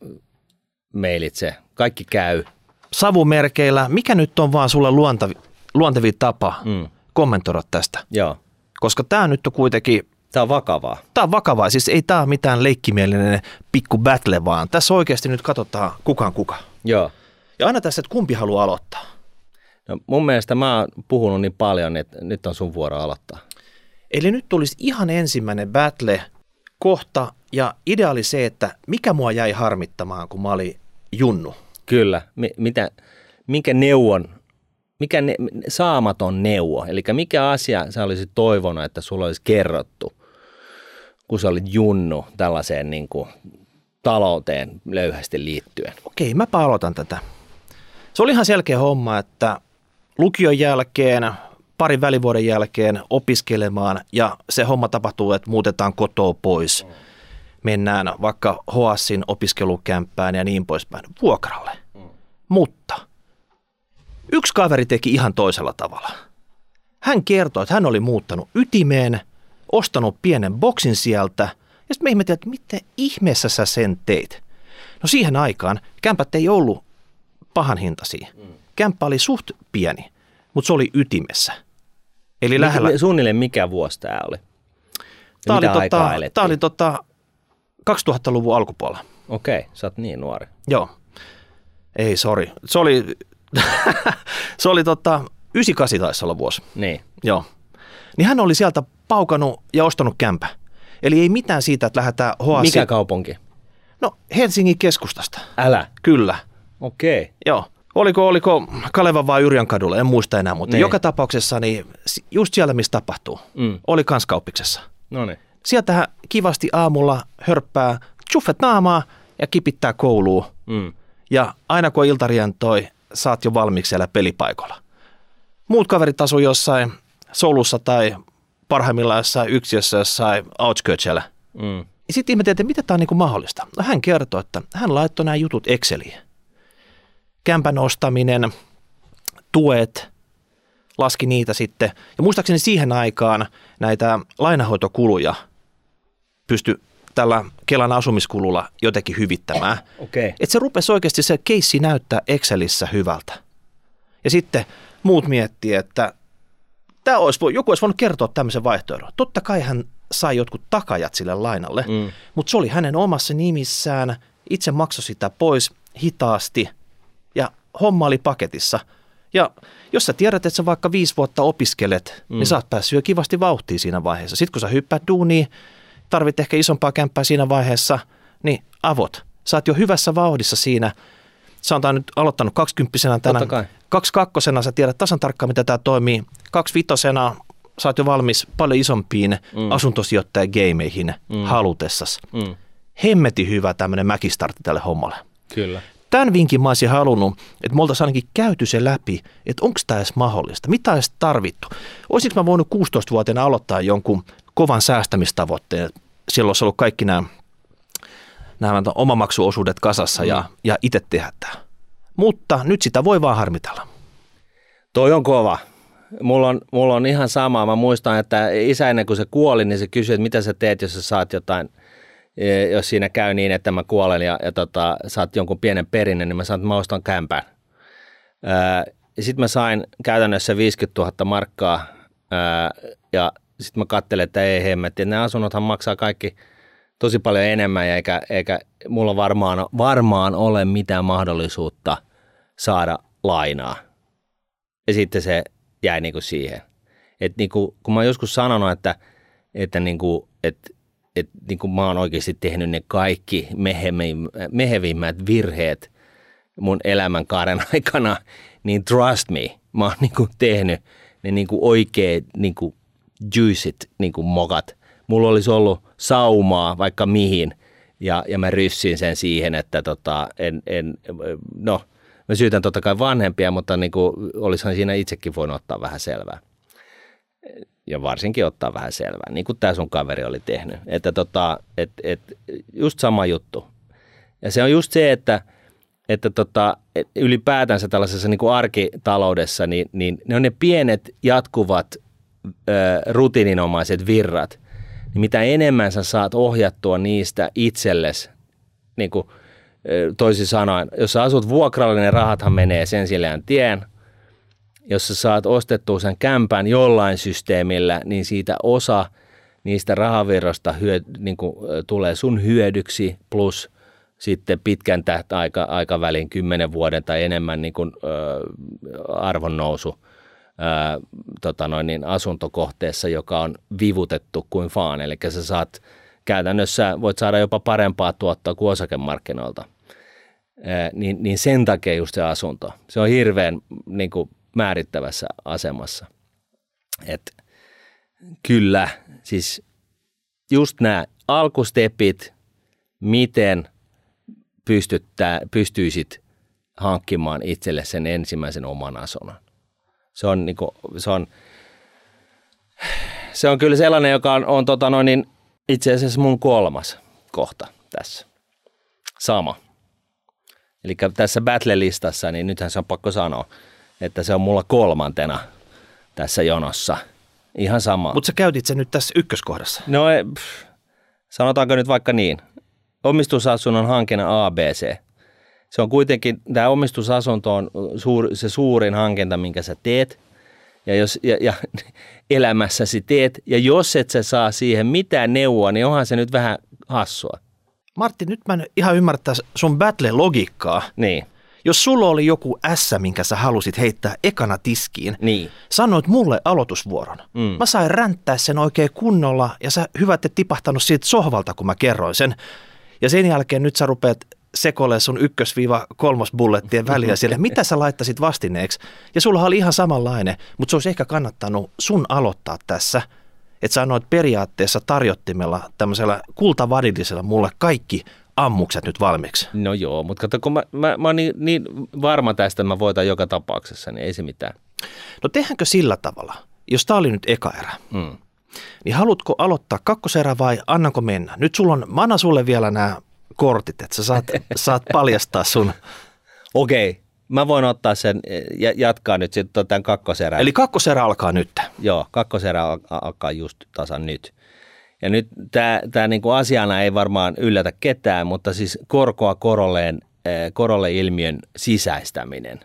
mailitse. Kaikki käy. Savumerkeillä. Mikä nyt on vaan sulle luontavi, luontevi tapa mm. kommentoida tästä? Joo koska tämä nyt on kuitenkin... Tämä on vakavaa. Tämä on vakavaa, siis ei tämä mitään leikkimielinen pikku battle, vaan tässä oikeasti nyt katsotaan kukaan kuka. Joo. Ja aina tässä, että kumpi haluaa aloittaa. No mun mielestä mä oon puhunut niin paljon, että nyt on sun vuoro aloittaa. Eli nyt tulisi ihan ensimmäinen battle kohta, ja idea oli se, että mikä mua jäi harmittamaan, kun mä olin junnu. Kyllä. M- mitä, minkä neuvon mikä ne, saamaton neuvo, eli mikä asia sä olisit toivonut, että sulla olisi kerrottu, kun sä olit junnu tällaiseen niin kuin, talouteen löyhästi liittyen? Okei, mä aloitan tätä. Se oli ihan selkeä homma, että lukion jälkeen parin välivuoden jälkeen opiskelemaan ja se homma tapahtuu, että muutetaan kotoa pois. Mennään vaikka Hoassin opiskelukämppään ja niin poispäin vuokralle. Mutta yksi kaveri teki ihan toisella tavalla. Hän kertoi, että hän oli muuttanut ytimeen, ostanut pienen boksin sieltä ja sitten me ihmettelin, että miten ihmeessä sä sen teit. No siihen aikaan kämpät ei ollut pahan hintaisia. Kämppä oli suht pieni, mutta se oli ytimessä. Eli lähellä... Mikä, suunnilleen mikä vuosi tämä oli? Tämä oli, mitä aikaa tota, tämä oli tota 2000-luvun alkupuolella. Okei, sä oot niin nuori. Joo. Ei, sori. Se oli, se oli tota, 98 taisi olla vuosi. Niin. Joo. Niin hän oli sieltä paukannut ja ostanut kämpä. Eli ei mitään siitä, että lähdetään Hoasi. Mikä kaupunki? No Helsingin keskustasta. Älä. Kyllä. Okei. Joo. Oliko, oliko Kalevan vai Yrjön kadulla, en muista enää, mutta Niin. joka tapauksessa niin just siellä, missä tapahtuu, Mm. oli kans kauppiksessa. No niin. Sieltä hän kivasti aamulla hörppää chuffet naamaa ja kipittää kouluun. Mm. Ja aina kun ilta rientoi, saat jo valmiiksi siellä pelipaikoilla. Muut kaverit asuu jossain solussa tai parhaimmillaan jossain yksiössä jossain outskirtsillä. Mm. Ja sitten ihmeteltiin, että miten tämä on niinku mahdollista. No hän kertoi, että hän laittoi nämä jutut Exceliin. Kämpän ostaminen, tuet, laski niitä sitten. Ja muistaakseni siihen aikaan näitä lainahoitokuluja pysty tällä Kelan asumiskululla jotenkin hyvittämään. Okei. Että se rupesi oikeasti se keissi näyttää Excelissä hyvältä. Ja sitten muut miettii, että tämä olisi, joku olisi voinut kertoa tämmöisen vaihtoehdon. Totta kai hän sai jotkut takajat sille lainalle, Mm. mutta se oli hänen omassa nimissään, itse maksoi sitä pois hitaasti ja homma oli paketissa. Ja jos sä tiedät, että sä vaikka viisi vuotta opiskelet, mm. niin sä oot päässyt jo kivasti vauhtiin siinä vaiheessa. Sitten kun sä hyppäät duuniin, tarvit ehkä isompaa kämppää siinä vaiheessa, niin avot. Sä oot jo hyvässä vauhdissa siinä. Sanotaan nyt aloittanut 20 tänä. Kakkosena sä tiedät tasan tarkkaan, miten tämä toimii. Kaksi vitosena sä oot jo valmis paljon isompiin mm. asuntosijoittajageimeihin mm. halutessas. Mm. Hemmeti hyvä tämmöinen mäkistartti tälle hommalle. Kyllä. Tämän vinkin mä olisin halunnut, että me oltaisiin ainakin käyty se läpi, että onko tämä edes mahdollista, mitä olisi tarvittu. Olisinko mä voinut 16-vuotiaana aloittaa jonkun kovan säästämistavoitteen, silloin olisi ollut kaikki nämä, nämä omamaksuosuudet kasassa ja, ja itse tehdä tämä. Mutta nyt sitä voi vaan harmitella. Toi on kova. Mulla on, mulla on ihan sama. Mä muistan, että isä ennen kuin se kuoli, niin se kysyi, että mitä sä teet, jos sä saat jotain, eh, jos siinä käy niin, että mä kuolen ja, ja tota, saat jonkun pienen perinnön, niin mä sanon, että mä ostan kämpän. Sitten mä sain käytännössä 50 000 markkaa ja sitten mä katselin, että ei hemmetti, ne asunnothan maksaa kaikki tosi paljon enemmän ja eikä, eikä mulla varmaan, varmaan ole mitään mahdollisuutta saada lainaa. Ja sitten se jäi niinku siihen. Et niinku, kun mä oon joskus sanonut, että, että niinku, et, et niinku mä oon oikeasti tehnyt ne kaikki mehevim- mehevimmät virheet mun elämänkaaren aikana, niin trust me, mä oon niinku tehnyt ne niinku oikeat niinku juicit niinku mokat. Mulla olisi ollut saumaa vaikka mihin ja, ja mä ryssin sen siihen, että tota, en, en, no, mä syytän totta kai vanhempia, mutta niin kuin, olisihan siinä itsekin voinut ottaa vähän selvää. Ja varsinkin ottaa vähän selvää, niin kuin tämä sun kaveri oli tehnyt. Että tota, et, et, just sama juttu. Ja se on just se, että, että tota, et ylipäätänsä tällaisessa niin kuin arkitaloudessa, niin, niin ne on ne pienet jatkuvat ö, rutiininomaiset virrat, niin mitä enemmän sä saat ohjattua niistä itsellesi, niin kuin toisin sanoen, jos sä asut vuokralla, niin rahathan menee sen silleen tien. Jos sä saat ostettua sen kämpän jollain systeemillä, niin siitä osa niistä rahavirrosta hyö, niin kuin, tulee sun hyödyksi plus sitten pitkän tähtä aika, aikavälin, kymmenen vuoden tai enemmän niin kuin, ö, arvon nousu ää, tota noin, niin asuntokohteessa, joka on vivutettu kuin vaan. Eli sä saat käytännössä, voit saada jopa parempaa tuottoa kuin osakemarkkinoilta. Ää, niin, niin sen takia just se asunto. Se on hirveän niin kuin, määrittävässä asemassa. Et, kyllä, siis just nämä alkustepit, miten pystyttää, pystyisit hankkimaan itselle sen ensimmäisen oman asunnon. Se on, niin kuin, se on Se on kyllä sellainen, joka on, on tota noin, niin itse asiassa mun kolmas kohta tässä. Sama. Eli tässä battle-listassa, niin nythän se on pakko sanoa, että se on mulla kolmantena tässä jonossa. Ihan sama. Mutta sä käytit sen nyt tässä ykköskohdassa. No pff, sanotaanko nyt vaikka niin. Omistusasunnon hankina ABC. Se on kuitenkin, tämä omistusasunto on suur, se suurin hankinta, minkä sä teet. Ja, jos, ja, ja elämässäsi teet. Ja jos et sä saa siihen mitään neuvoa, niin onhan se nyt vähän hassua. Martti, nyt mä en ihan ymmärtää sun battle-logiikkaa. Niin. Jos sulla oli joku S, minkä sä halusit heittää ekana tiskiin, Niin. sanoit mulle aloitusvuoron. Mm. Mä sain ränttää sen oikein kunnolla ja sä hyvä, et tipahtanut siitä sohvalta, kun mä kerroin sen. Ja sen jälkeen nyt sä rupeat sekoilee sun ykkös-kolmos bullettien väliä sille, mitä sä laittasit vastineeksi. Ja sulla oli ihan samanlainen, mutta se olisi ehkä kannattanut sun aloittaa tässä, että sä annoit periaatteessa tarjottimella tämmöisellä kultavadillisella mulle kaikki ammukset nyt valmiiksi. No joo, mutta kato, kun mä, mä, mä oon niin, niin varma tästä, että mä voitan joka tapauksessa, niin ei se mitään. No tehdäänkö sillä tavalla, jos tää oli nyt eka erä, Mm. niin haluatko aloittaa kakkoserä vai annanko mennä? Nyt sulla on, mä annan sulle vielä nämä kortit, että sä saat, saat paljastaa sun. Okei, mä voin ottaa sen ja jatkaa nyt sitten tämän kakkoserän. Eli kakkoserä alkaa nyt. Joo, kakkoserä al- alkaa just tasan nyt. Ja nyt tämä tää niinku asiana ei varmaan yllätä ketään, mutta siis korkoa korolleen, eh, korolle ilmiön sisäistäminen.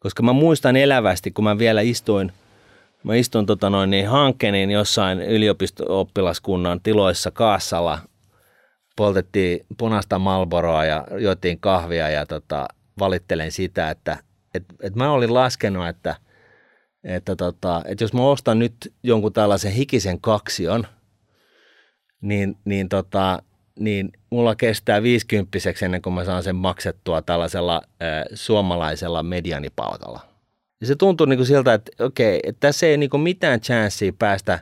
Koska mä muistan elävästi, kun mä vielä istuin, mä istuin tota noin, niin hankkeen jossain yliopisto-oppilaskunnan tiloissa Kaassalla, poltettiin punaista Malboroa ja joitiin kahvia ja tota, valittelen sitä, että et, et mä olin laskenut, että – että, tota, että jos mä ostan nyt jonkun tällaisen hikisen kaksion, niin, niin, tota, niin mulla kestää 50 ennen kuin mä saan sen maksettua tällaisella äh, suomalaisella medianipalkalla. Ja se tuntuu niin kuin siltä, että okei, että tässä ei niin kuin mitään chanssiä päästä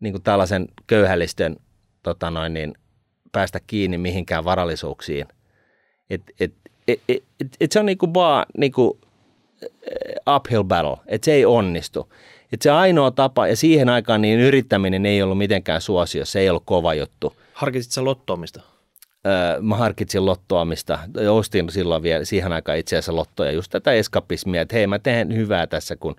niin kuin tällaisen köyhällistön tota noin, niin, päästä kiinni mihinkään varallisuuksiin. Et, et, et, et, et, et se on niin kuin vaan niin kuin uphill battle, että se ei onnistu. Että se ainoa tapa, ja siihen aikaan niin yrittäminen ei ollut mitenkään suosio, se ei ollut kova juttu. Harkitsit sä lottoamista? Öö, mä harkitsin lottoamista, ostin silloin vielä siihen aikaan itse asiassa lottoja, just tätä eskapismia, että hei mä teen hyvää tässä, kun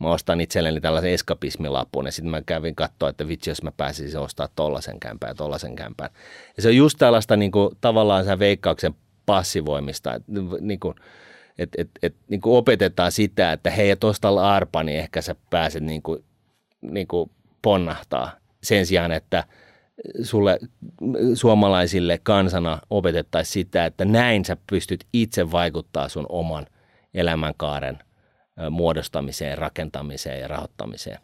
mä ostan itselleni tällaisen eskapismilapun, ja sitten mä kävin katsoa, että vitsi, jos mä pääsisin ostaa tollasen kämpään ja tollasen kämpään. Ja se on just tällaista niin kuin, tavallaan sen veikkauksen passivoimista, että niin kuin, että et, et, niin kuin opetetaan sitä, että hei, tuosta arpa, niin ehkä sä pääset niin kuin, niin kuin ponnahtaa sen sijaan, että sulle suomalaisille kansana opetettaisiin sitä, että näin sä pystyt itse vaikuttaa sun oman elämänkaaren muodostamiseen, rakentamiseen ja rahoittamiseen.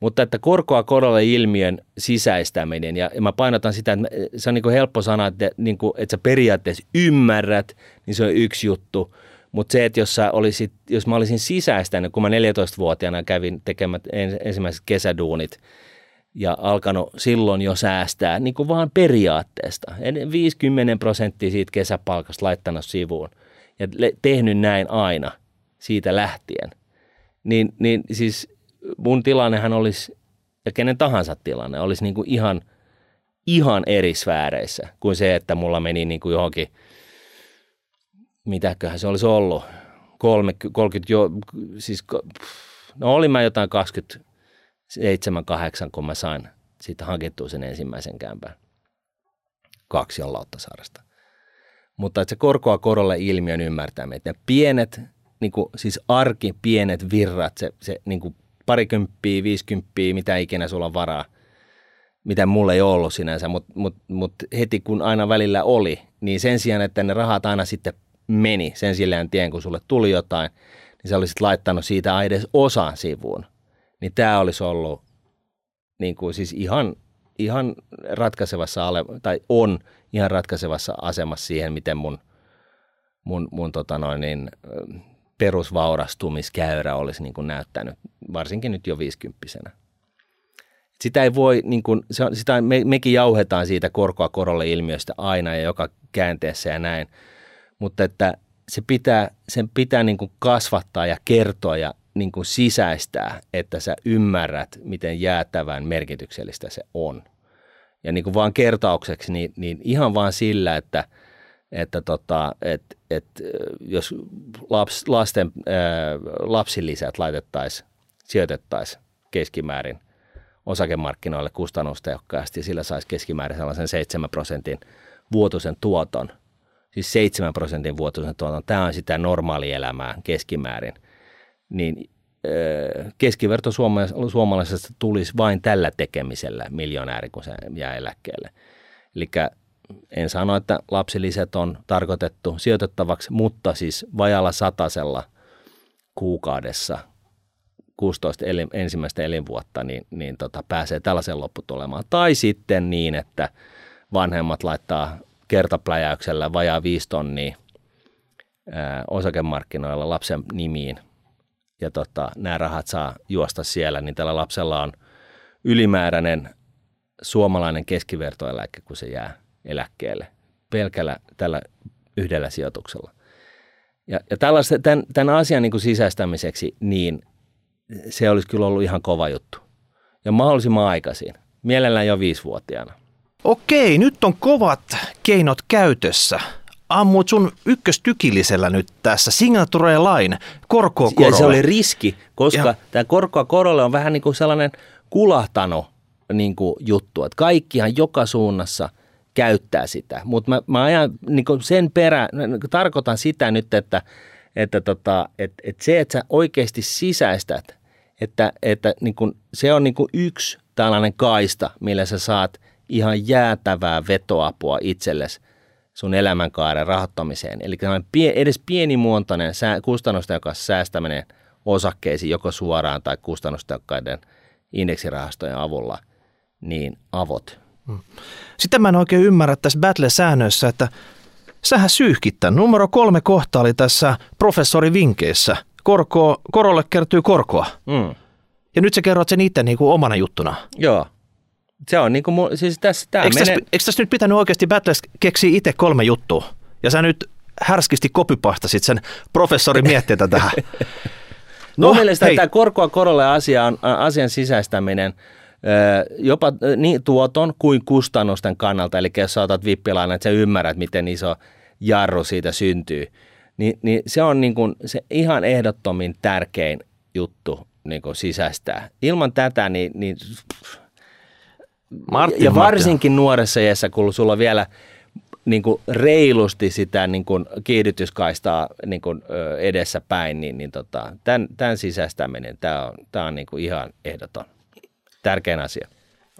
Mutta että korkoa korolle ilmiön sisäistäminen, ja mä painotan sitä, että se on niin kuin helppo sanoa, että, niin kuin, että sä periaatteessa ymmärrät, niin se on yksi juttu. Mutta se, että jos, sä olisit, jos mä olisin sisäistänyt, kun mä 14-vuotiaana kävin tekemät ensimmäiset kesäduunit ja alkanut silloin jo säästää, niin kuin vaan periaatteesta. En 50 prosenttia siitä kesäpalkasta laittanut sivuun ja tehnyt näin aina siitä lähtien. Niin, niin siis mun tilannehan olisi, ja kenen tahansa tilanne, olisi niin kuin ihan, ihan eri sfääreissä kuin se, että mulla meni niin kuin johonkin, mitäköhän se olisi ollut, 30, 30 jo, siis, no olin mä jotain 27, 8, kun mä sain siitä hankittua sen ensimmäisen kämpän. Kaksi on Lauttasaaresta. Mutta että se korkoa korolle ilmiön ymmärtäminen, että ne pienet, niin kuin, siis arki, pienet virrat, se, se niin kuin parikymppiä, viisikymppiä, mitä ikinä sulla on varaa, mitä mulla ei ollut sinänsä, mutta mut, mut heti kun aina välillä oli, niin sen sijaan, että ne rahat aina sitten meni sen silleen tien, kun sulle tuli jotain, niin sä olisit laittanut siitä edes osan sivuun. Niin tämä olisi ollut niin kuin siis ihan, ihan ratkaisevassa, ale, tai on ihan ratkaisevassa asemassa siihen, miten mun, mun, mun tota noin, niin, perusvaurastumiskäyrä olisi niin kuin näyttänyt, varsinkin nyt jo viisikymppisenä. Sitä ei voi, niin kuin, sitä me, mekin jauhetaan siitä korkoa korolle ilmiöstä aina ja joka käänteessä ja näin, mutta että se pitää, sen pitää niin kuin kasvattaa ja kertoa ja niin kuin sisäistää, että sä ymmärrät, miten jäätävän merkityksellistä se on. Ja niin kuin vaan kertaukseksi, niin, niin ihan vaan sillä, että, että tota, et, et, jos laps, lasten ää, lapsilisät laitettaisiin, sijoitettaisiin keskimäärin osakemarkkinoille kustannustehokkaasti ja sillä saisi keskimäärin sellaisen 7 prosentin vuotuisen tuoton, siis 7 prosentin vuotuisen tuoton, tämä on sitä normaalielämää keskimäärin, niin keskiverto suomalaisesta tulisi vain tällä tekemisellä miljonääri, kun se jää eläkkeelle. Eli en sano, että lapsilisät on tarkoitettu sijoitettavaksi, mutta siis vajalla satasella kuukaudessa 16 elin, ensimmäistä elinvuotta, niin, niin tota, pääsee tällaisen lopputulemaan. Tai sitten niin, että vanhemmat laittaa kertapläjäyksellä vajaa viisi tonnia ää, osakemarkkinoilla lapsen nimiin ja tota, nämä rahat saa juosta siellä, niin tällä lapsella on ylimääräinen suomalainen keskivertoeläke, kun se jää eläkkeelle pelkällä tällä yhdellä sijoituksella. Ja, ja tämän, tämän asian niin kuin sisäistämiseksi, niin se olisi kyllä ollut ihan kova juttu. Ja mahdollisimman aikaisin, mielellään jo viisivuotiaana. Okei, nyt on kovat keinot käytössä. Ammut sun ykköstykillisellä nyt tässä Signature Line korkoa korolle. Ja se oli riski, koska ja. tämä korkoa korolle on vähän niin kuin sellainen kulahtanut niin kuin juttu, että kaikkihan joka suunnassa käyttää sitä. Mutta mä, mä ajan niin sen perä, tarkoitan sitä nyt, että, että, tota, että, että se, että sä oikeasti sisäistät, että, että niin kuin, se on niin kuin yksi tällainen kaista, millä sä saat ihan jäätävää vetoapua itsellesi sun elämänkaaren rahoittamiseen. Eli edes pienimuotoinen kustannustehokas säästäminen osakkeisiin joko suoraan tai kustannustehokkaiden indeksirahastojen avulla, niin avot. Hmm. Sitä mä en oikein ymmärrä tässä Battle-säännöissä, että sähän syyhkittää. Numero kolme kohta oli tässä professori vinkeissä. Korko, korolle kertyy korkoa. Mm. Ja nyt sä kerrot sen itse niin kuin omana juttuna. Joo. Se on niin kuin, siis tässä, tämä eikö, menee... tässä, eikö tässä nyt pitänyt oikeasti Battles keksiä itse kolme juttua? Ja sä nyt härskisti kopipastasit sen professorin mietteitä tähän. No, Mun mielestä hei. tämä korkoa korolle asia on, asian sisäistäminen jopa niin tuoton kuin kustannusten kannalta. Eli jos sä otat vippilaina, että sä ymmärrät, miten iso jarru siitä syntyy, niin, niin se on niin kuin se ihan ehdottomin tärkein juttu niin kuin sisäistää. Ilman tätä, niin, niin Martin ja varsinkin Martin. nuoressa iässä, kun sulla on vielä niin kuin reilusti sitä niin kuin kiihdytyskaistaa niin kuin edessä päin, niin, niin tota, tämän, tämän sisäistäminen, tämä on, tämä on niin kuin ihan ehdoton tärkein asia.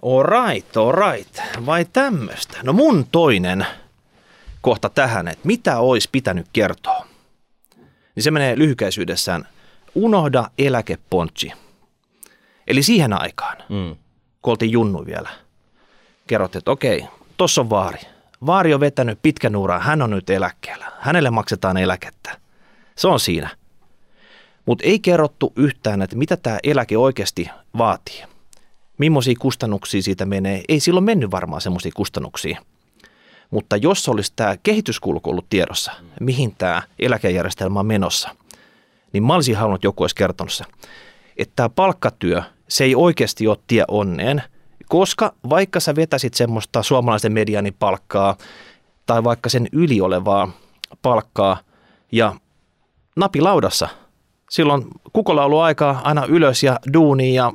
All right, all right. Vai tämmöistä? No mun toinen kohta tähän, että mitä olisi pitänyt kertoa. Niin se menee lyhykäisyydessään. Unohda eläkepontsi. Eli siihen aikaan. Mm kun oltiin junnu vielä. Kerrot, että okei, tossa on vaari. Vaari on vetänyt pitkän uran, hän on nyt eläkkeellä. Hänelle maksetaan eläkettä. Se on siinä. Mutta ei kerrottu yhtään, että mitä tämä eläke oikeasti vaatii. Millaisia kustannuksia siitä menee. Ei silloin mennyt varmaan semmoisia kustannuksia. Mutta jos olisi tämä kehityskulku ollut tiedossa, mihin tämä eläkejärjestelmä on menossa, niin mä olisin halunnut, että joku olisi kertonut se. Että tämä palkkatyö – se ei oikeasti ole tie onneen, koska vaikka sä vetäisit semmoista suomalaisen medianin palkkaa tai vaikka sen yli olevaa palkkaa ja napilaudassa, silloin ollut aikaa aina ylös ja duuni ja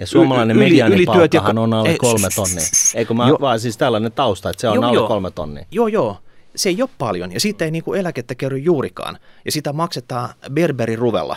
ja suomalainen mediaanipalkkahan on alle kolme tonnia. Eikö mä jo, vaan siis tällainen tausta, että se on jo, alle jo, kolme tonnia. Joo, joo. Se ei ole paljon ja siitä ei niinku eläkettä kerry juurikaan. Ja sitä maksetaan Berberin ruvella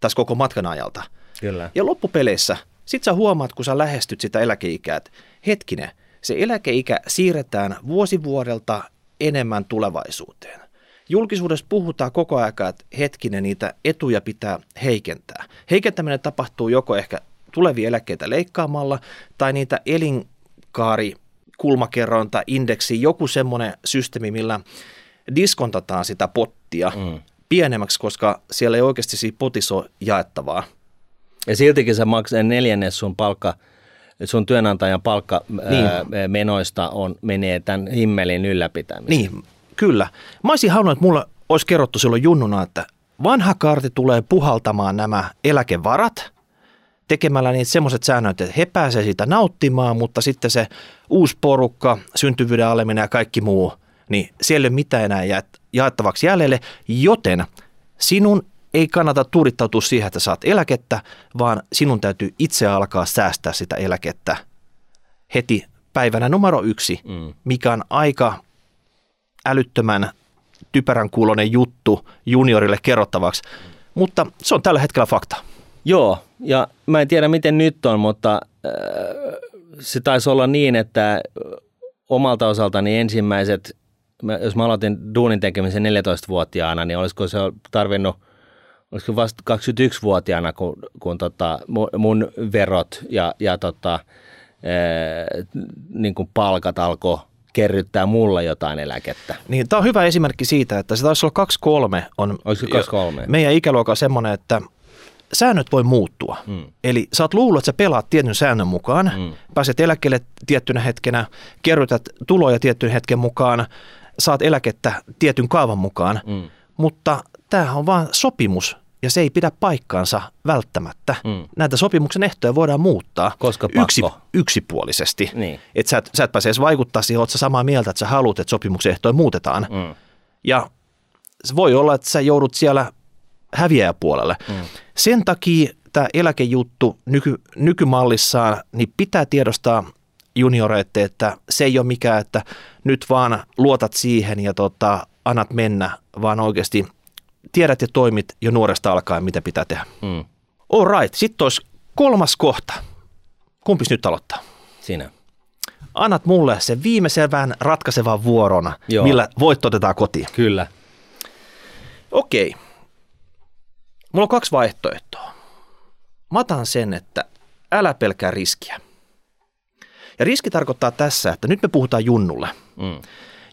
tässä koko matkan ajalta. Kyllä. Ja loppupeleissä, sit sä huomaat, kun sä lähestyt sitä eläkeikää, että hetkinen, se eläkeikä siirretään vuosivuodelta enemmän tulevaisuuteen. Julkisuudessa puhutaan koko ajan, että hetkinen, niitä etuja pitää heikentää. Heikentäminen tapahtuu joko ehkä tulevia eläkkeitä leikkaamalla tai niitä elinkaari kulmakerrointa, indeksi, joku semmoinen systeemi, millä diskontataan sitä pottia mm. pienemmäksi, koska siellä ei oikeasti siinä potissa ole jaettavaa. Ja siltikin sä maksat neljännes sun palkka, sun työnantajan palkkamenoista niin. on, menee tämän himmelin ylläpitämiseen. Niin, kyllä. Mä olisin halunnut, että mulla olisi kerrottu silloin junnuna, että vanha kaarti tulee puhaltamaan nämä eläkevarat tekemällä niitä semmoiset säännöt, että he pääsevät siitä nauttimaan, mutta sitten se uusi porukka, syntyvyyden aleminen ja kaikki muu, niin siellä ei ole mitään enää jaettavaksi jäljelle, joten sinun ei kannata tuudittautua siihen, että saat eläkettä, vaan sinun täytyy itse alkaa säästää sitä eläkettä heti päivänä numero yksi, mm. mikä on aika älyttömän typerän kuulonen juttu juniorille kerrottavaksi, mutta se on tällä hetkellä fakta. Joo, ja mä en tiedä miten nyt on, mutta äh, se taisi olla niin, että omalta osaltani ensimmäiset, jos mä aloitin duunin tekemisen 14-vuotiaana, niin olisiko se tarvinnut, olisiko vasta 21-vuotiaana, kun, kun tota, mun verot ja, ja tota, äh, niin kuin palkat alkoi kerryttää mulle jotain eläkettä. Niin, tämä on hyvä esimerkki siitä, että se taisi olla 2-3 on Olisiko 2-3? meidän ikäluokka semmoinen, että säännöt voi muuttua. Mm. Eli sä oot luullut, että sä pelaat tietyn säännön mukaan, mm. pääset eläkkeelle tiettynä hetkenä, kerrytät tuloja tietyn hetken mukaan, saat eläkettä tietyn kaavan mukaan, mm. mutta tämähän on vain sopimus ja se ei pidä paikkaansa välttämättä. Mm. Näitä sopimuksen ehtoja voidaan muuttaa Koska yksi, yksipuolisesti. Niin. Että sä, sä et pääse edes vaikuttaa siihen, oot sä samaa mieltä, että sä haluat, että sopimuksen ehtoja muutetaan. Mm. Ja se voi olla, että sä joudut siellä häviäjäpuolelle. Mm. Sen takia tämä eläkejuttu nyky, nykymallissaan, niin pitää tiedostaa junioreille, että se ei ole mikään, että nyt vaan luotat siihen ja tota, annat mennä, vaan oikeasti tiedät ja toimit jo nuoresta alkaen, mitä pitää tehdä. Mm. All right, sitten olisi kolmas kohta. Kumpis nyt aloittaa? Sinä. Annat mulle sen viimeisen vähän ratkaisevan vuorona, Joo. millä voit otetaan kotiin. Kyllä. Okei. Mulla on kaksi vaihtoehtoa. Mä otan sen, että älä pelkää riskiä. Ja riski tarkoittaa tässä, että nyt me puhutaan Junnulle. Mm.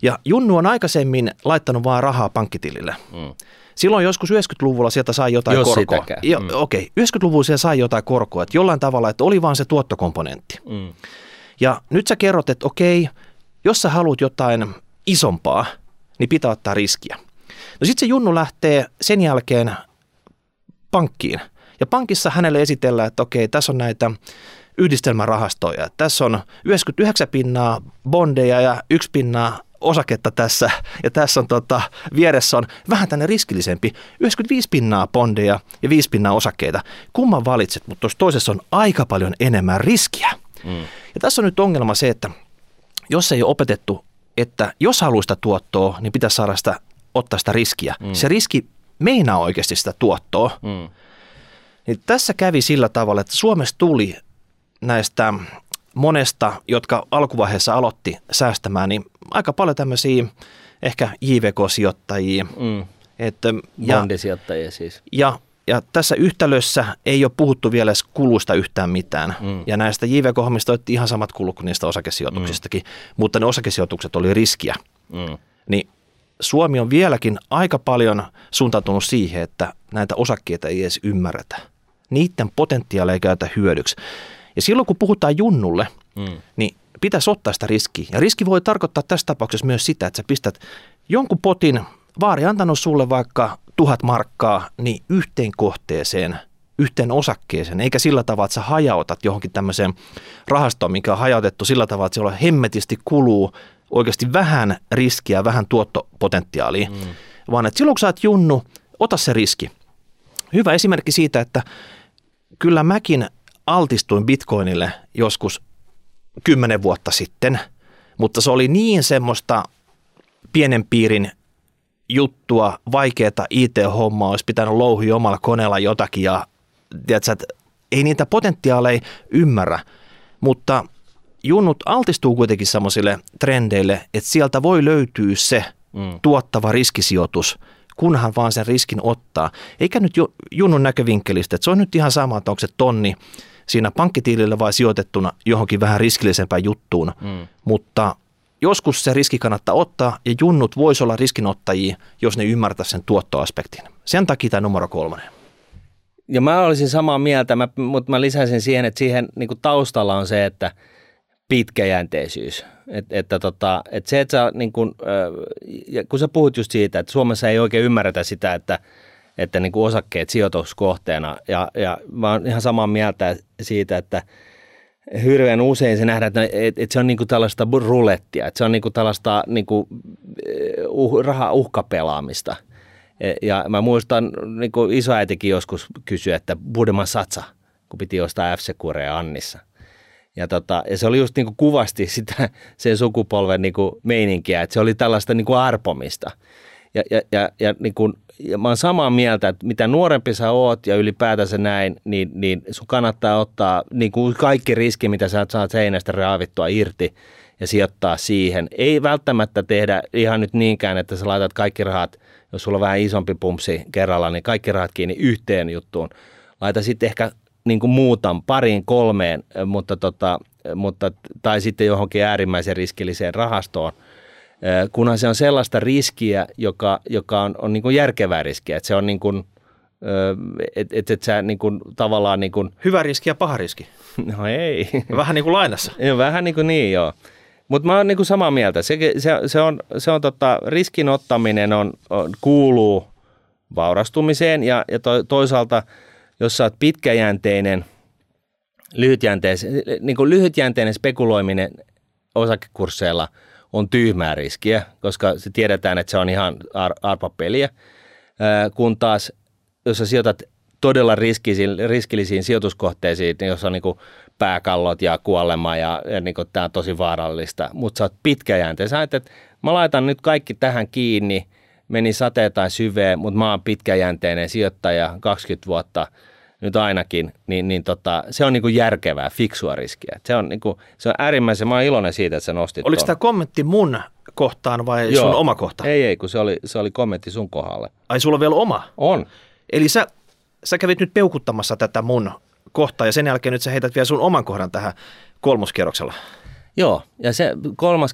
Ja Junnu on aikaisemmin laittanut vaan rahaa pankkitilille. Mm. Silloin joskus 90-luvulla sieltä sai jotain Jos korkoa. Jo, mm. Okei, okay. 90-luvulla sieltä sai jotain korkoa, että jollain tavalla, että oli vaan se tuottokomponentti. Mm. Ja nyt sä kerrot, että okei, jos sä haluat jotain isompaa, niin pitää ottaa riskiä. No sitten se Junnu lähtee sen jälkeen pankkiin. Ja pankissa hänelle esitellään, että okei, tässä on näitä yhdistelmärahastoja. Tässä on 99 pinnaa bondeja ja yksi pinnaa osaketta tässä, ja tässä on tota, vieressä on vähän tänne riskillisempi, 95 pinnaa bondeja ja 5 pinnaa osakkeita. Kumman valitset, mutta tuossa toisessa on aika paljon enemmän riskiä. Mm. Ja tässä on nyt ongelma se, että jos ei ole opetettu, että jos haluaa sitä tuottoa, niin pitäisi saada sitä, ottaa sitä riskiä. Mm. Se riski meinaa oikeasti sitä tuottoa. Mm. Niin tässä kävi sillä tavalla, että Suomessa tuli näistä monesta, jotka alkuvaiheessa aloitti säästämään, niin aika paljon tämmöisiä ehkä JVK-sijoittajia. Mm. Että, ja, Bondisijoittajia siis. Ja, ja tässä yhtälössä ei ole puhuttu vielä edes kuluista yhtään mitään. Mm. Ja näistä JVK-hommista otettiin ihan samat kulut kuin niistä osakesijoituksistakin, mm. mutta ne osakesijoitukset oli riskiä. Mm. Niin Suomi on vieläkin aika paljon suuntautunut siihen, että näitä osakkeita ei edes ymmärretä. Niiden potentiaalia ei käytä hyödyksi. Ja silloin kun puhutaan junnulle, mm. niin pitäisi ottaa sitä riskiä. Ja riski voi tarkoittaa tässä tapauksessa myös sitä, että sä pistät jonkun potin, vaari antanut sulle vaikka tuhat markkaa, niin yhteen kohteeseen, yhteen osakkeeseen, eikä sillä tavalla, että sä hajautat johonkin tämmöiseen rahastoon, mikä on hajautettu sillä tavalla, että siellä hemmetisti kuluu oikeasti vähän riskiä, vähän tuottopotentiaalia, mm. vaan että silloin kun sä oot junnu, ota se riski. Hyvä esimerkki siitä, että kyllä mäkin altistuin bitcoinille joskus kymmenen vuotta sitten, mutta se oli niin semmoista pienen piirin juttua, vaikeaa IT-hommaa, olisi pitänyt louhia omalla koneella jotakin ja tiedätkö, että ei niitä potentiaaleja ymmärrä, mutta junnut altistuu kuitenkin semmoisille trendeille, että sieltä voi löytyä se mm. tuottava riskisijoitus, kunhan vaan sen riskin ottaa. Eikä nyt junnun näkövinkkelistä, että se on nyt ihan sama, että onko se tonni siinä pankkitilillä vai sijoitettuna johonkin vähän riskillisempään juttuun, mm. mutta joskus se riski kannattaa ottaa ja junnut voisi olla riskinottajia, jos ne ymmärtää sen tuottoaspektin. Sen takia tämä numero kolmonen. Ja mä olisin samaa mieltä, mä, mutta mä lisäisin siihen, että siihen niin taustalla on se, että – pitkäjänteisyys. Et, että tota, et se, että sä, niin kun, kun sä puhut just siitä, että Suomessa ei oikein ymmärretä sitä, että että niin kuin osakkeet sijoituskohteena. Ja, ja mä oon ihan samaa mieltä siitä, että hirveän usein se nähdään, että, että se on niin kuin tällaista rulettia, että se on niin kuin tällaista niin kuin, uh, raha uhkapelaamista. E, ja mä muistan, niin kuin isoäitikin joskus kysyi, että Budema satsa, kun piti ostaa f Annissa. Ja, tota, ja se oli just niin kuin kuvasti sitä sen sukupolven niin meininkiä, että se oli tällaista niin arpomista. Ja, ja, ja, ja, kuin, ja mä oon samaa mieltä, että mitä nuorempi sä oot ja ylipäätänsä näin, niin, niin sun kannattaa ottaa kuin kaikki riski, mitä sä saat seinästä raavittua irti ja sijoittaa siihen. Ei välttämättä tehdä ihan nyt niinkään, että sä laitat kaikki rahat, jos sulla on vähän isompi pumpsi kerralla, niin kaikki rahat kiinni yhteen juttuun. Laita sitten ehkä niin kuin muutan pariin kolmeen, mutta, tota, mutta, tai sitten johonkin äärimmäisen riskilliseen rahastoon, kunhan se on sellaista riskiä, joka, joka on, on niin kuin järkevää riskiä, että se on niin kuin, että et, et sä niin kuin, tavallaan niin kuin, Hyvä riski ja paha riski. No ei. Vähän niin kuin lainassa. Joo, vähän niin kuin niin, joo. Mutta mä oon niin kuin samaa mieltä. Se, se, se on, se on tota, riskin ottaminen on, on, kuuluu vaurastumiseen ja, ja to, toisaalta – jos sä oot pitkäjänteinen, lyhytjänteinen, niin kuin lyhytjänteinen spekuloiminen osakekursseilla on tyhmää riskiä, koska se tiedetään, että se on ihan ar- arpapeliä, kun taas jos sä sijoitat todella riskisiin, riskillisiin sijoituskohteisiin, niin jos on niin pääkallot ja kuolema ja, ja niin tämä on tosi vaarallista, mutta sä oot pitkäjänteinen. Sä että mä laitan nyt kaikki tähän kiinni, meni sateen tai syveen, mutta mä oon pitkäjänteinen sijoittaja 20 vuotta – nyt ainakin, niin, niin tota, se on niin kuin järkevää, fiksua riskiä. Se on, niin kuin, se on äärimmäisen, mä oon iloinen siitä, että sä nostit Oliko tämä kommentti mun kohtaan vai Joo. sun oma kohta? Ei, ei, kun se oli, se oli kommentti sun kohdalle. Ai sulla on vielä oma? On. Eli sä, sä kävit nyt peukuttamassa tätä mun kohtaa ja sen jälkeen nyt sä heität vielä sun oman kohdan tähän kolmoskierroksella. Joo, ja se kolmas,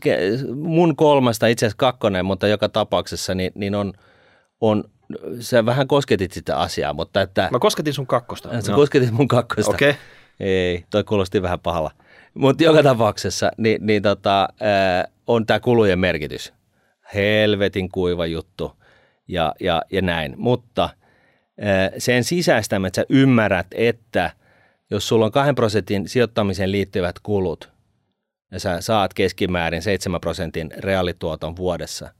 mun kolmasta itse asiassa kakkonen, mutta joka tapauksessa niin, niin on, on sä vähän kosketit sitä asiaa, mutta että... Mä kosketin sun kakkosta. Sä no. kosketit mun kakkosta. Okei. Okay. Ei, toi kuulosti vähän pahalla. Mutta joka tapauksessa niin, niin tota, äh, on tämä kulujen merkitys. Helvetin kuiva juttu ja, ja, ja näin. Mutta äh, sen sisäistämme, että sä ymmärrät, että jos sulla on kahden prosentin sijoittamiseen liittyvät kulut ja sä saat keskimäärin 7 prosentin reaalituoton vuodessa –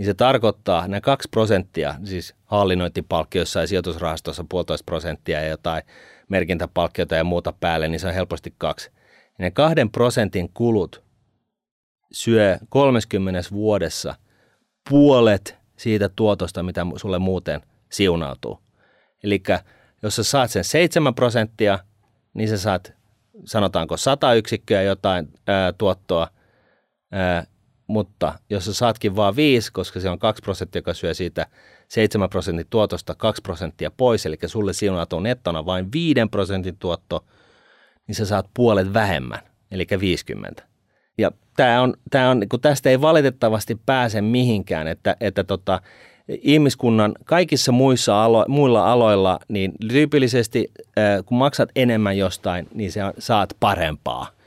niin se tarkoittaa nämä kaksi prosenttia, siis hallinnointipalkki jossain sijoitusrahastossa puolitoista prosenttia ja jotain merkintäpalkkiota ja muuta päälle, niin se on helposti kaksi. Ja ne kahden prosentin kulut syö 30 vuodessa puolet siitä tuotosta, mitä sulle muuten siunautuu. Eli jos sä saat sen 7 prosenttia, niin sä saat sanotaanko 100 yksikköä jotain ää, tuottoa, mutta jos sä saatkin vaan 5, koska se on 2 prosenttia, joka syö siitä 7 prosentin tuotosta 2 prosenttia pois, eli sulle siunautuu nettona vain 5 prosentin tuotto, niin sä saat puolet vähemmän, eli 50. Ja tämä on, tämä on, kun tästä ei valitettavasti pääse mihinkään, että, että tota, ihmiskunnan kaikissa muissa alo, muilla aloilla, niin tyypillisesti kun maksat enemmän jostain, niin sä saat parempaa –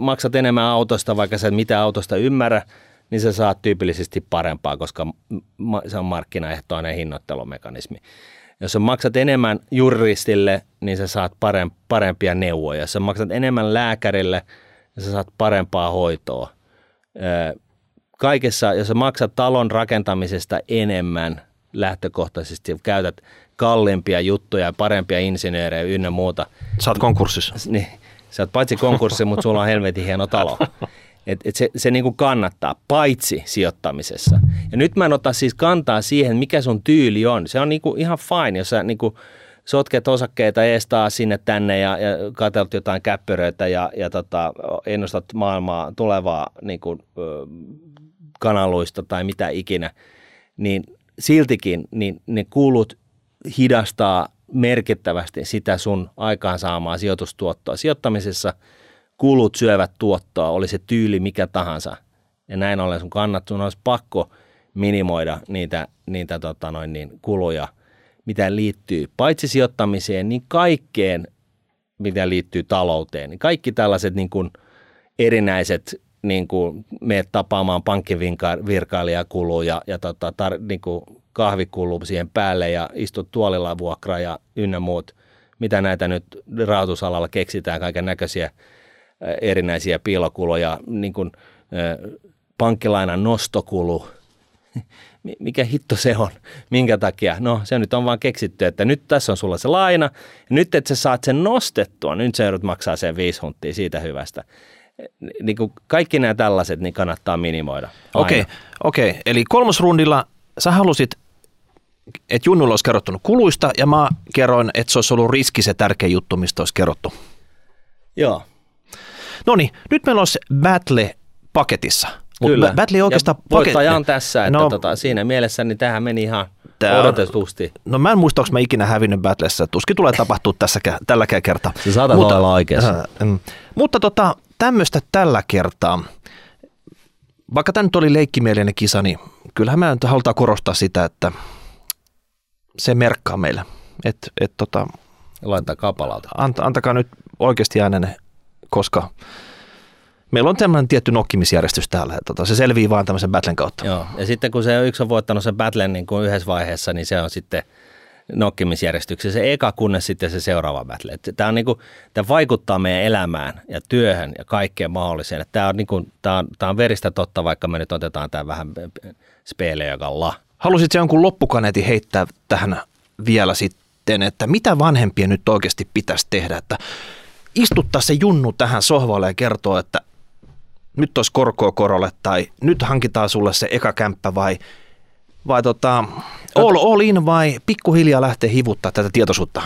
maksat enemmän autosta, vaikka sä et mitään autosta ymmärrä, niin sä saat tyypillisesti parempaa, koska se on markkinaehtoinen hinnoittelumekanismi. Jos sä maksat enemmän juristille, niin sä saat parempia neuvoja. Jos sä maksat enemmän lääkärille, niin sä saat parempaa hoitoa. Kaikessa, jos sä maksat talon rakentamisesta enemmän lähtökohtaisesti, käytät kalliimpia juttuja, parempia insinöörejä ynnä muuta. Saat konkurssissa. Niin, Sä oot paitsi konkurssi, mutta sulla on helvetin hieno talo. Et, et se se niin kuin kannattaa, paitsi sijoittamisessa. Ja nyt mä en ota siis kantaa siihen, mikä sun tyyli on. Se on niin kuin ihan fine, jos sä niin kuin sotket osakkeita eestaa sinne tänne ja, ja katselut jotain käppyröitä ja, ja tota, ennustat maailmaa tulevaa niin kuin, ö, kanaluista tai mitä ikinä, niin siltikin niin ne kulut hidastaa merkittävästi sitä sun aikaansaamaa sijoitustuottoa. Sijoittamisessa kulut syövät tuottoa, oli se tyyli mikä tahansa. Ja näin ollen sun kannat, sun olisi pakko minimoida niitä, niitä tota noin niin, kuluja, mitä liittyy paitsi sijoittamiseen, niin kaikkeen, mitä liittyy talouteen. Niin kaikki tällaiset niin kuin erinäiset niin kuin, meet tapaamaan pankkivirkailijakulu ja, ja tota, tar, niin kuin kahvikulu siihen päälle ja istut tuolilla vuokra ja ynnä muut. Mitä näitä nyt rahoitusalalla keksitään, kaiken näköisiä erinäisiä piilokuluja, niin kuin, pankkilainan nostokulu, mikä hitto se on, minkä takia? No se nyt on vaan keksitty, että nyt tässä on sulla se laina, nyt että sä saat sen nostettua, nyt sä joudut maksaa sen viisi hunttia siitä hyvästä. Niin kuin kaikki nämä tällaiset niin kannattaa minimoida. Okei, okay. Okay. eli kolmosrundilla sä halusit, että Junnulla olisi kerrottu kuluista, ja mä kerroin, että se olisi ollut riski se tärkeä juttu, mistä olisi kerrottu. Joo. No niin, nyt meillä olisi battle paketissa – Kyllä. Battle oikeastaan ja voittaja on tässä, että no, tota, siinä mielessä niin tähän meni ihan Tää odotetusti. No mä en muista, onko mä ikinä hävinnyt Battlessa. Tuskin tulee tapahtua tässä, tälläkään kertaa. Se saatat mutta, olla oikeassa. Äh, äh, mutta tota, tämmöistä tällä kertaa. Vaikka tämä nyt oli leikkimielinen kisa, niin kyllähän mä nyt halutaan korostaa sitä, että se merkkaa meille. Et, et tota, Laittaa kapalauta. Ant, antakaa nyt oikeasti äänenne, koska meillä on tämmöinen tietty nokkimisjärjestys täällä. Tota, se selvii vaan tämmöisen battlen kautta. Joo, ja sitten kun se yksi on voittanut sen battlen niin kuin yhdessä vaiheessa, niin se on sitten nokkimisjärjestyksessä se eka, kunnes sitten se seuraava battle. Tämä, on niin kuin, tämä vaikuttaa meidän elämään ja työhön ja kaikkeen mahdolliseen. Tämä on, niin kuin, tämä, on, on veristä totta, vaikka me nyt otetaan tämä vähän speelejakalla. Haluaisitko jonkun loppukaneetin heittää tähän vielä sitten, että mitä vanhempia nyt oikeasti pitäisi tehdä, että istuttaa se junnu tähän sohvalle ja kertoa, että nyt olisi korkoa korolle tai nyt hankitaan sulle se eka kämppä vai, vai tota, all, all in vai pikkuhiljaa lähtee hivuttaa tätä tietoisuutta?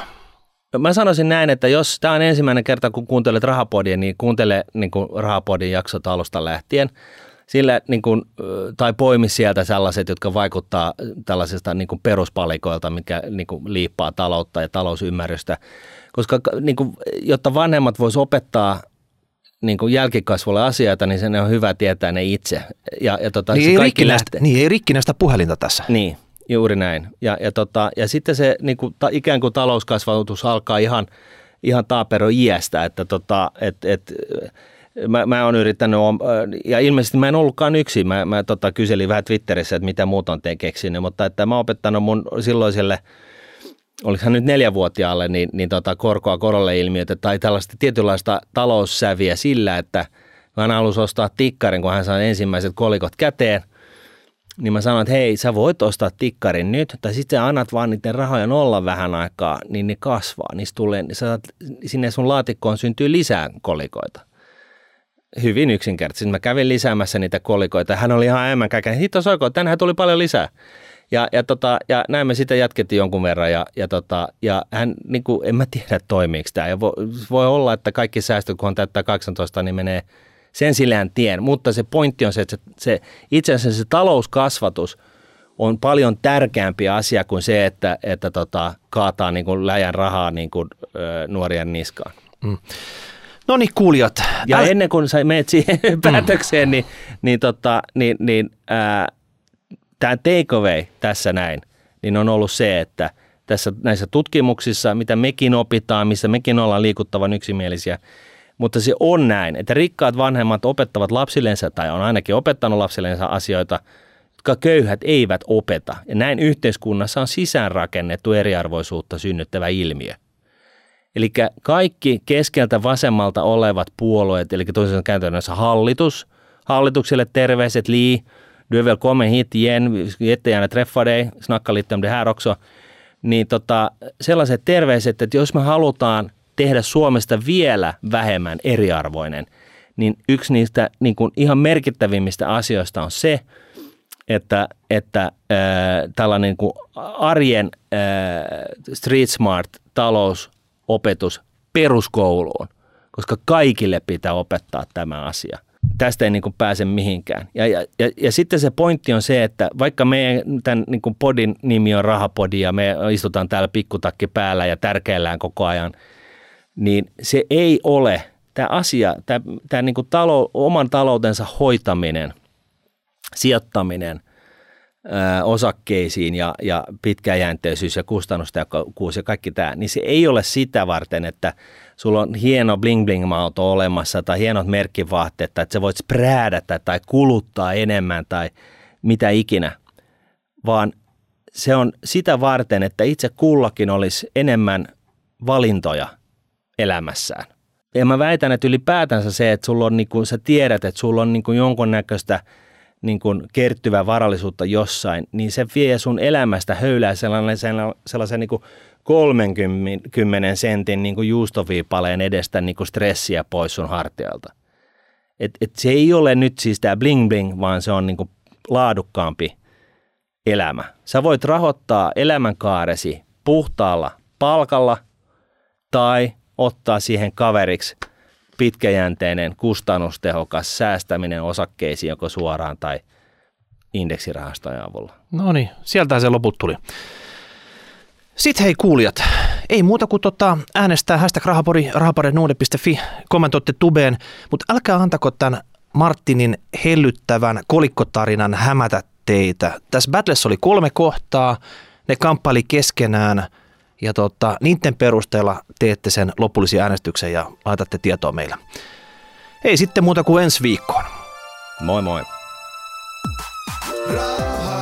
Mä sanoisin näin, että jos tämä on ensimmäinen kerta, kun kuuntelet Rahapodia, niin kuuntele niin kuin Rahapodin jaksot alusta lähtien. Sillä, niin kuin, tai poimi sieltä sellaiset, jotka vaikuttaa tällaisesta niin kuin peruspalikoilta, mikä niin kuin liippaa taloutta ja talousymmärrystä. Koska niin kuin, jotta vanhemmat voisivat opettaa niin kuin jälkikasvulle asioita, niin sen on hyvä tietää ne itse. Ja, ja tota, niin, se ei kaikki lähtee. niin ei rikkinäistä puhelinta tässä. Niin, juuri näin. Ja, ja, tota, ja sitten se niin kuin, ta, ikään kuin talouskasvatus alkaa ihan, ihan taapero iästä, että tota, et, et, mä, mä oon yrittänyt, ja ilmeisesti mä en ollutkaan yksin, mä, mä tota, kyselin vähän Twitterissä, että mitä muut on keksinyt, mutta että mä oon opettanut mun silloiselle – oliko nyt neljävuotiaalle, niin, niin tota korkoa korolle ilmiötä tai tällaista tietynlaista taloussäviä sillä, että hän halusi ostaa tikkarin, kun hän sai ensimmäiset kolikot käteen, niin mä sanoin, että hei, sä voit ostaa tikkarin nyt, tai sitten sä annat vaan niiden rahojen olla vähän aikaa, niin ne kasvaa. Niistä tulee, niin saat, sinne sun laatikkoon syntyy lisää kolikoita. Hyvin yksinkertaisesti. Mä kävin lisäämässä niitä kolikoita. Hän oli ihan ämmänkäkä. Hitto soiko, tänään tuli paljon lisää. Ja, ja, tota, ja näin me sitä jatkettiin jonkun verran ja, ja, tota, ja hän, niin kuin, en mä tiedä toimiiko tämä. Ja voi, voi olla, että kaikki säästöt, kun on täyttää 18, niin menee sen sillään tien. Mutta se pointti on se, että se, se itse asiassa se talouskasvatus on paljon tärkeämpi asia kuin se, että, että tota, kaataa niin kuin läjän rahaa niin kuin, ö, nuorien niskaan. Mm. No niin, kuulijat. Ja ennen kuin sä menet siihen mm. päätökseen, niin, niin, tota, niin, niin tämä takeaway tässä näin, niin on ollut se, että tässä näissä tutkimuksissa, mitä mekin opitaan, missä mekin ollaan liikuttavan yksimielisiä, mutta se on näin, että rikkaat vanhemmat opettavat lapsillensa tai on ainakin opettanut lapsillensa asioita, jotka köyhät eivät opeta. Ja näin yhteiskunnassa on sisäänrakennettu eriarvoisuutta synnyttävä ilmiö. Eli kaikki keskeltä vasemmalta olevat puolueet, eli toisaalta käytännössä hallitus, hallitukselle terveiset Lee, du är välkommen hit igen, jättegärna träffa dig, snacka lite om det här också. Niin tota, sellaiset terveiset, että jos me halutaan tehdä Suomesta vielä vähemmän eriarvoinen, niin yksi niistä niin kuin ihan merkittävimmistä asioista on se, että, että äh, tällainen niin kuin arjen äh, street smart talousopetus peruskouluun, koska kaikille pitää opettaa tämä asia tästä ei niin kuin pääse mihinkään. Ja, ja, ja, ja sitten se pointti on se, että vaikka meidän tämän niin kuin podin nimi on Rahapodi ja me istutaan täällä pikkutakki päällä ja tärkeillään koko ajan, niin se ei ole tämä asia, tämä, tämä niin kuin talo, oman taloutensa hoitaminen, sijoittaminen osakkeisiin ja, ja pitkäjänteisyys ja kustannustehokkuus ja kaikki tämä, niin se ei ole sitä varten, että sulla on hieno bling bling auto olemassa tai hienot merkkivaatteet tai että sä voit spräädätä tai kuluttaa enemmän tai mitä ikinä, vaan se on sitä varten, että itse kullakin olisi enemmän valintoja elämässään. Ja mä väitän, että ylipäätänsä se, että sulla on, niin kuin, sä tiedät, että sulla on niin kuin jonkunnäköistä niin kuin kertyvää varallisuutta jossain, niin se vie sun elämästä höylää sellainen, sellaisen niin kuin 30 sentin niin kuin juustoviipaleen edestä niin kuin stressiä pois sun hartialta. Et, et se ei ole nyt siis tämä bling bling, vaan se on niin kuin laadukkaampi elämä. Sä voit rahoittaa elämänkaaresi puhtaalla palkalla tai ottaa siihen kaveriksi pitkäjänteinen, kustannustehokas säästäminen osakkeisiin joko suoraan tai indeksirahastojen avulla. No niin, sieltä se loput tuli. Sitten hei kuulijat, ei muuta kuin tota, äänestää hashtag rahapori, rahaparenuude.fi, kommentoitte tubeen, mutta älkää antako tämän Martinin hellyttävän kolikkotarinan hämätä teitä. Tässä Battles oli kolme kohtaa, ne kamppaili keskenään ja tota, niiden perusteella teette sen lopullisen äänestyksen ja laitatte tietoa meillä. Ei sitten muuta kuin ensi viikkoon. Moi moi. Raha.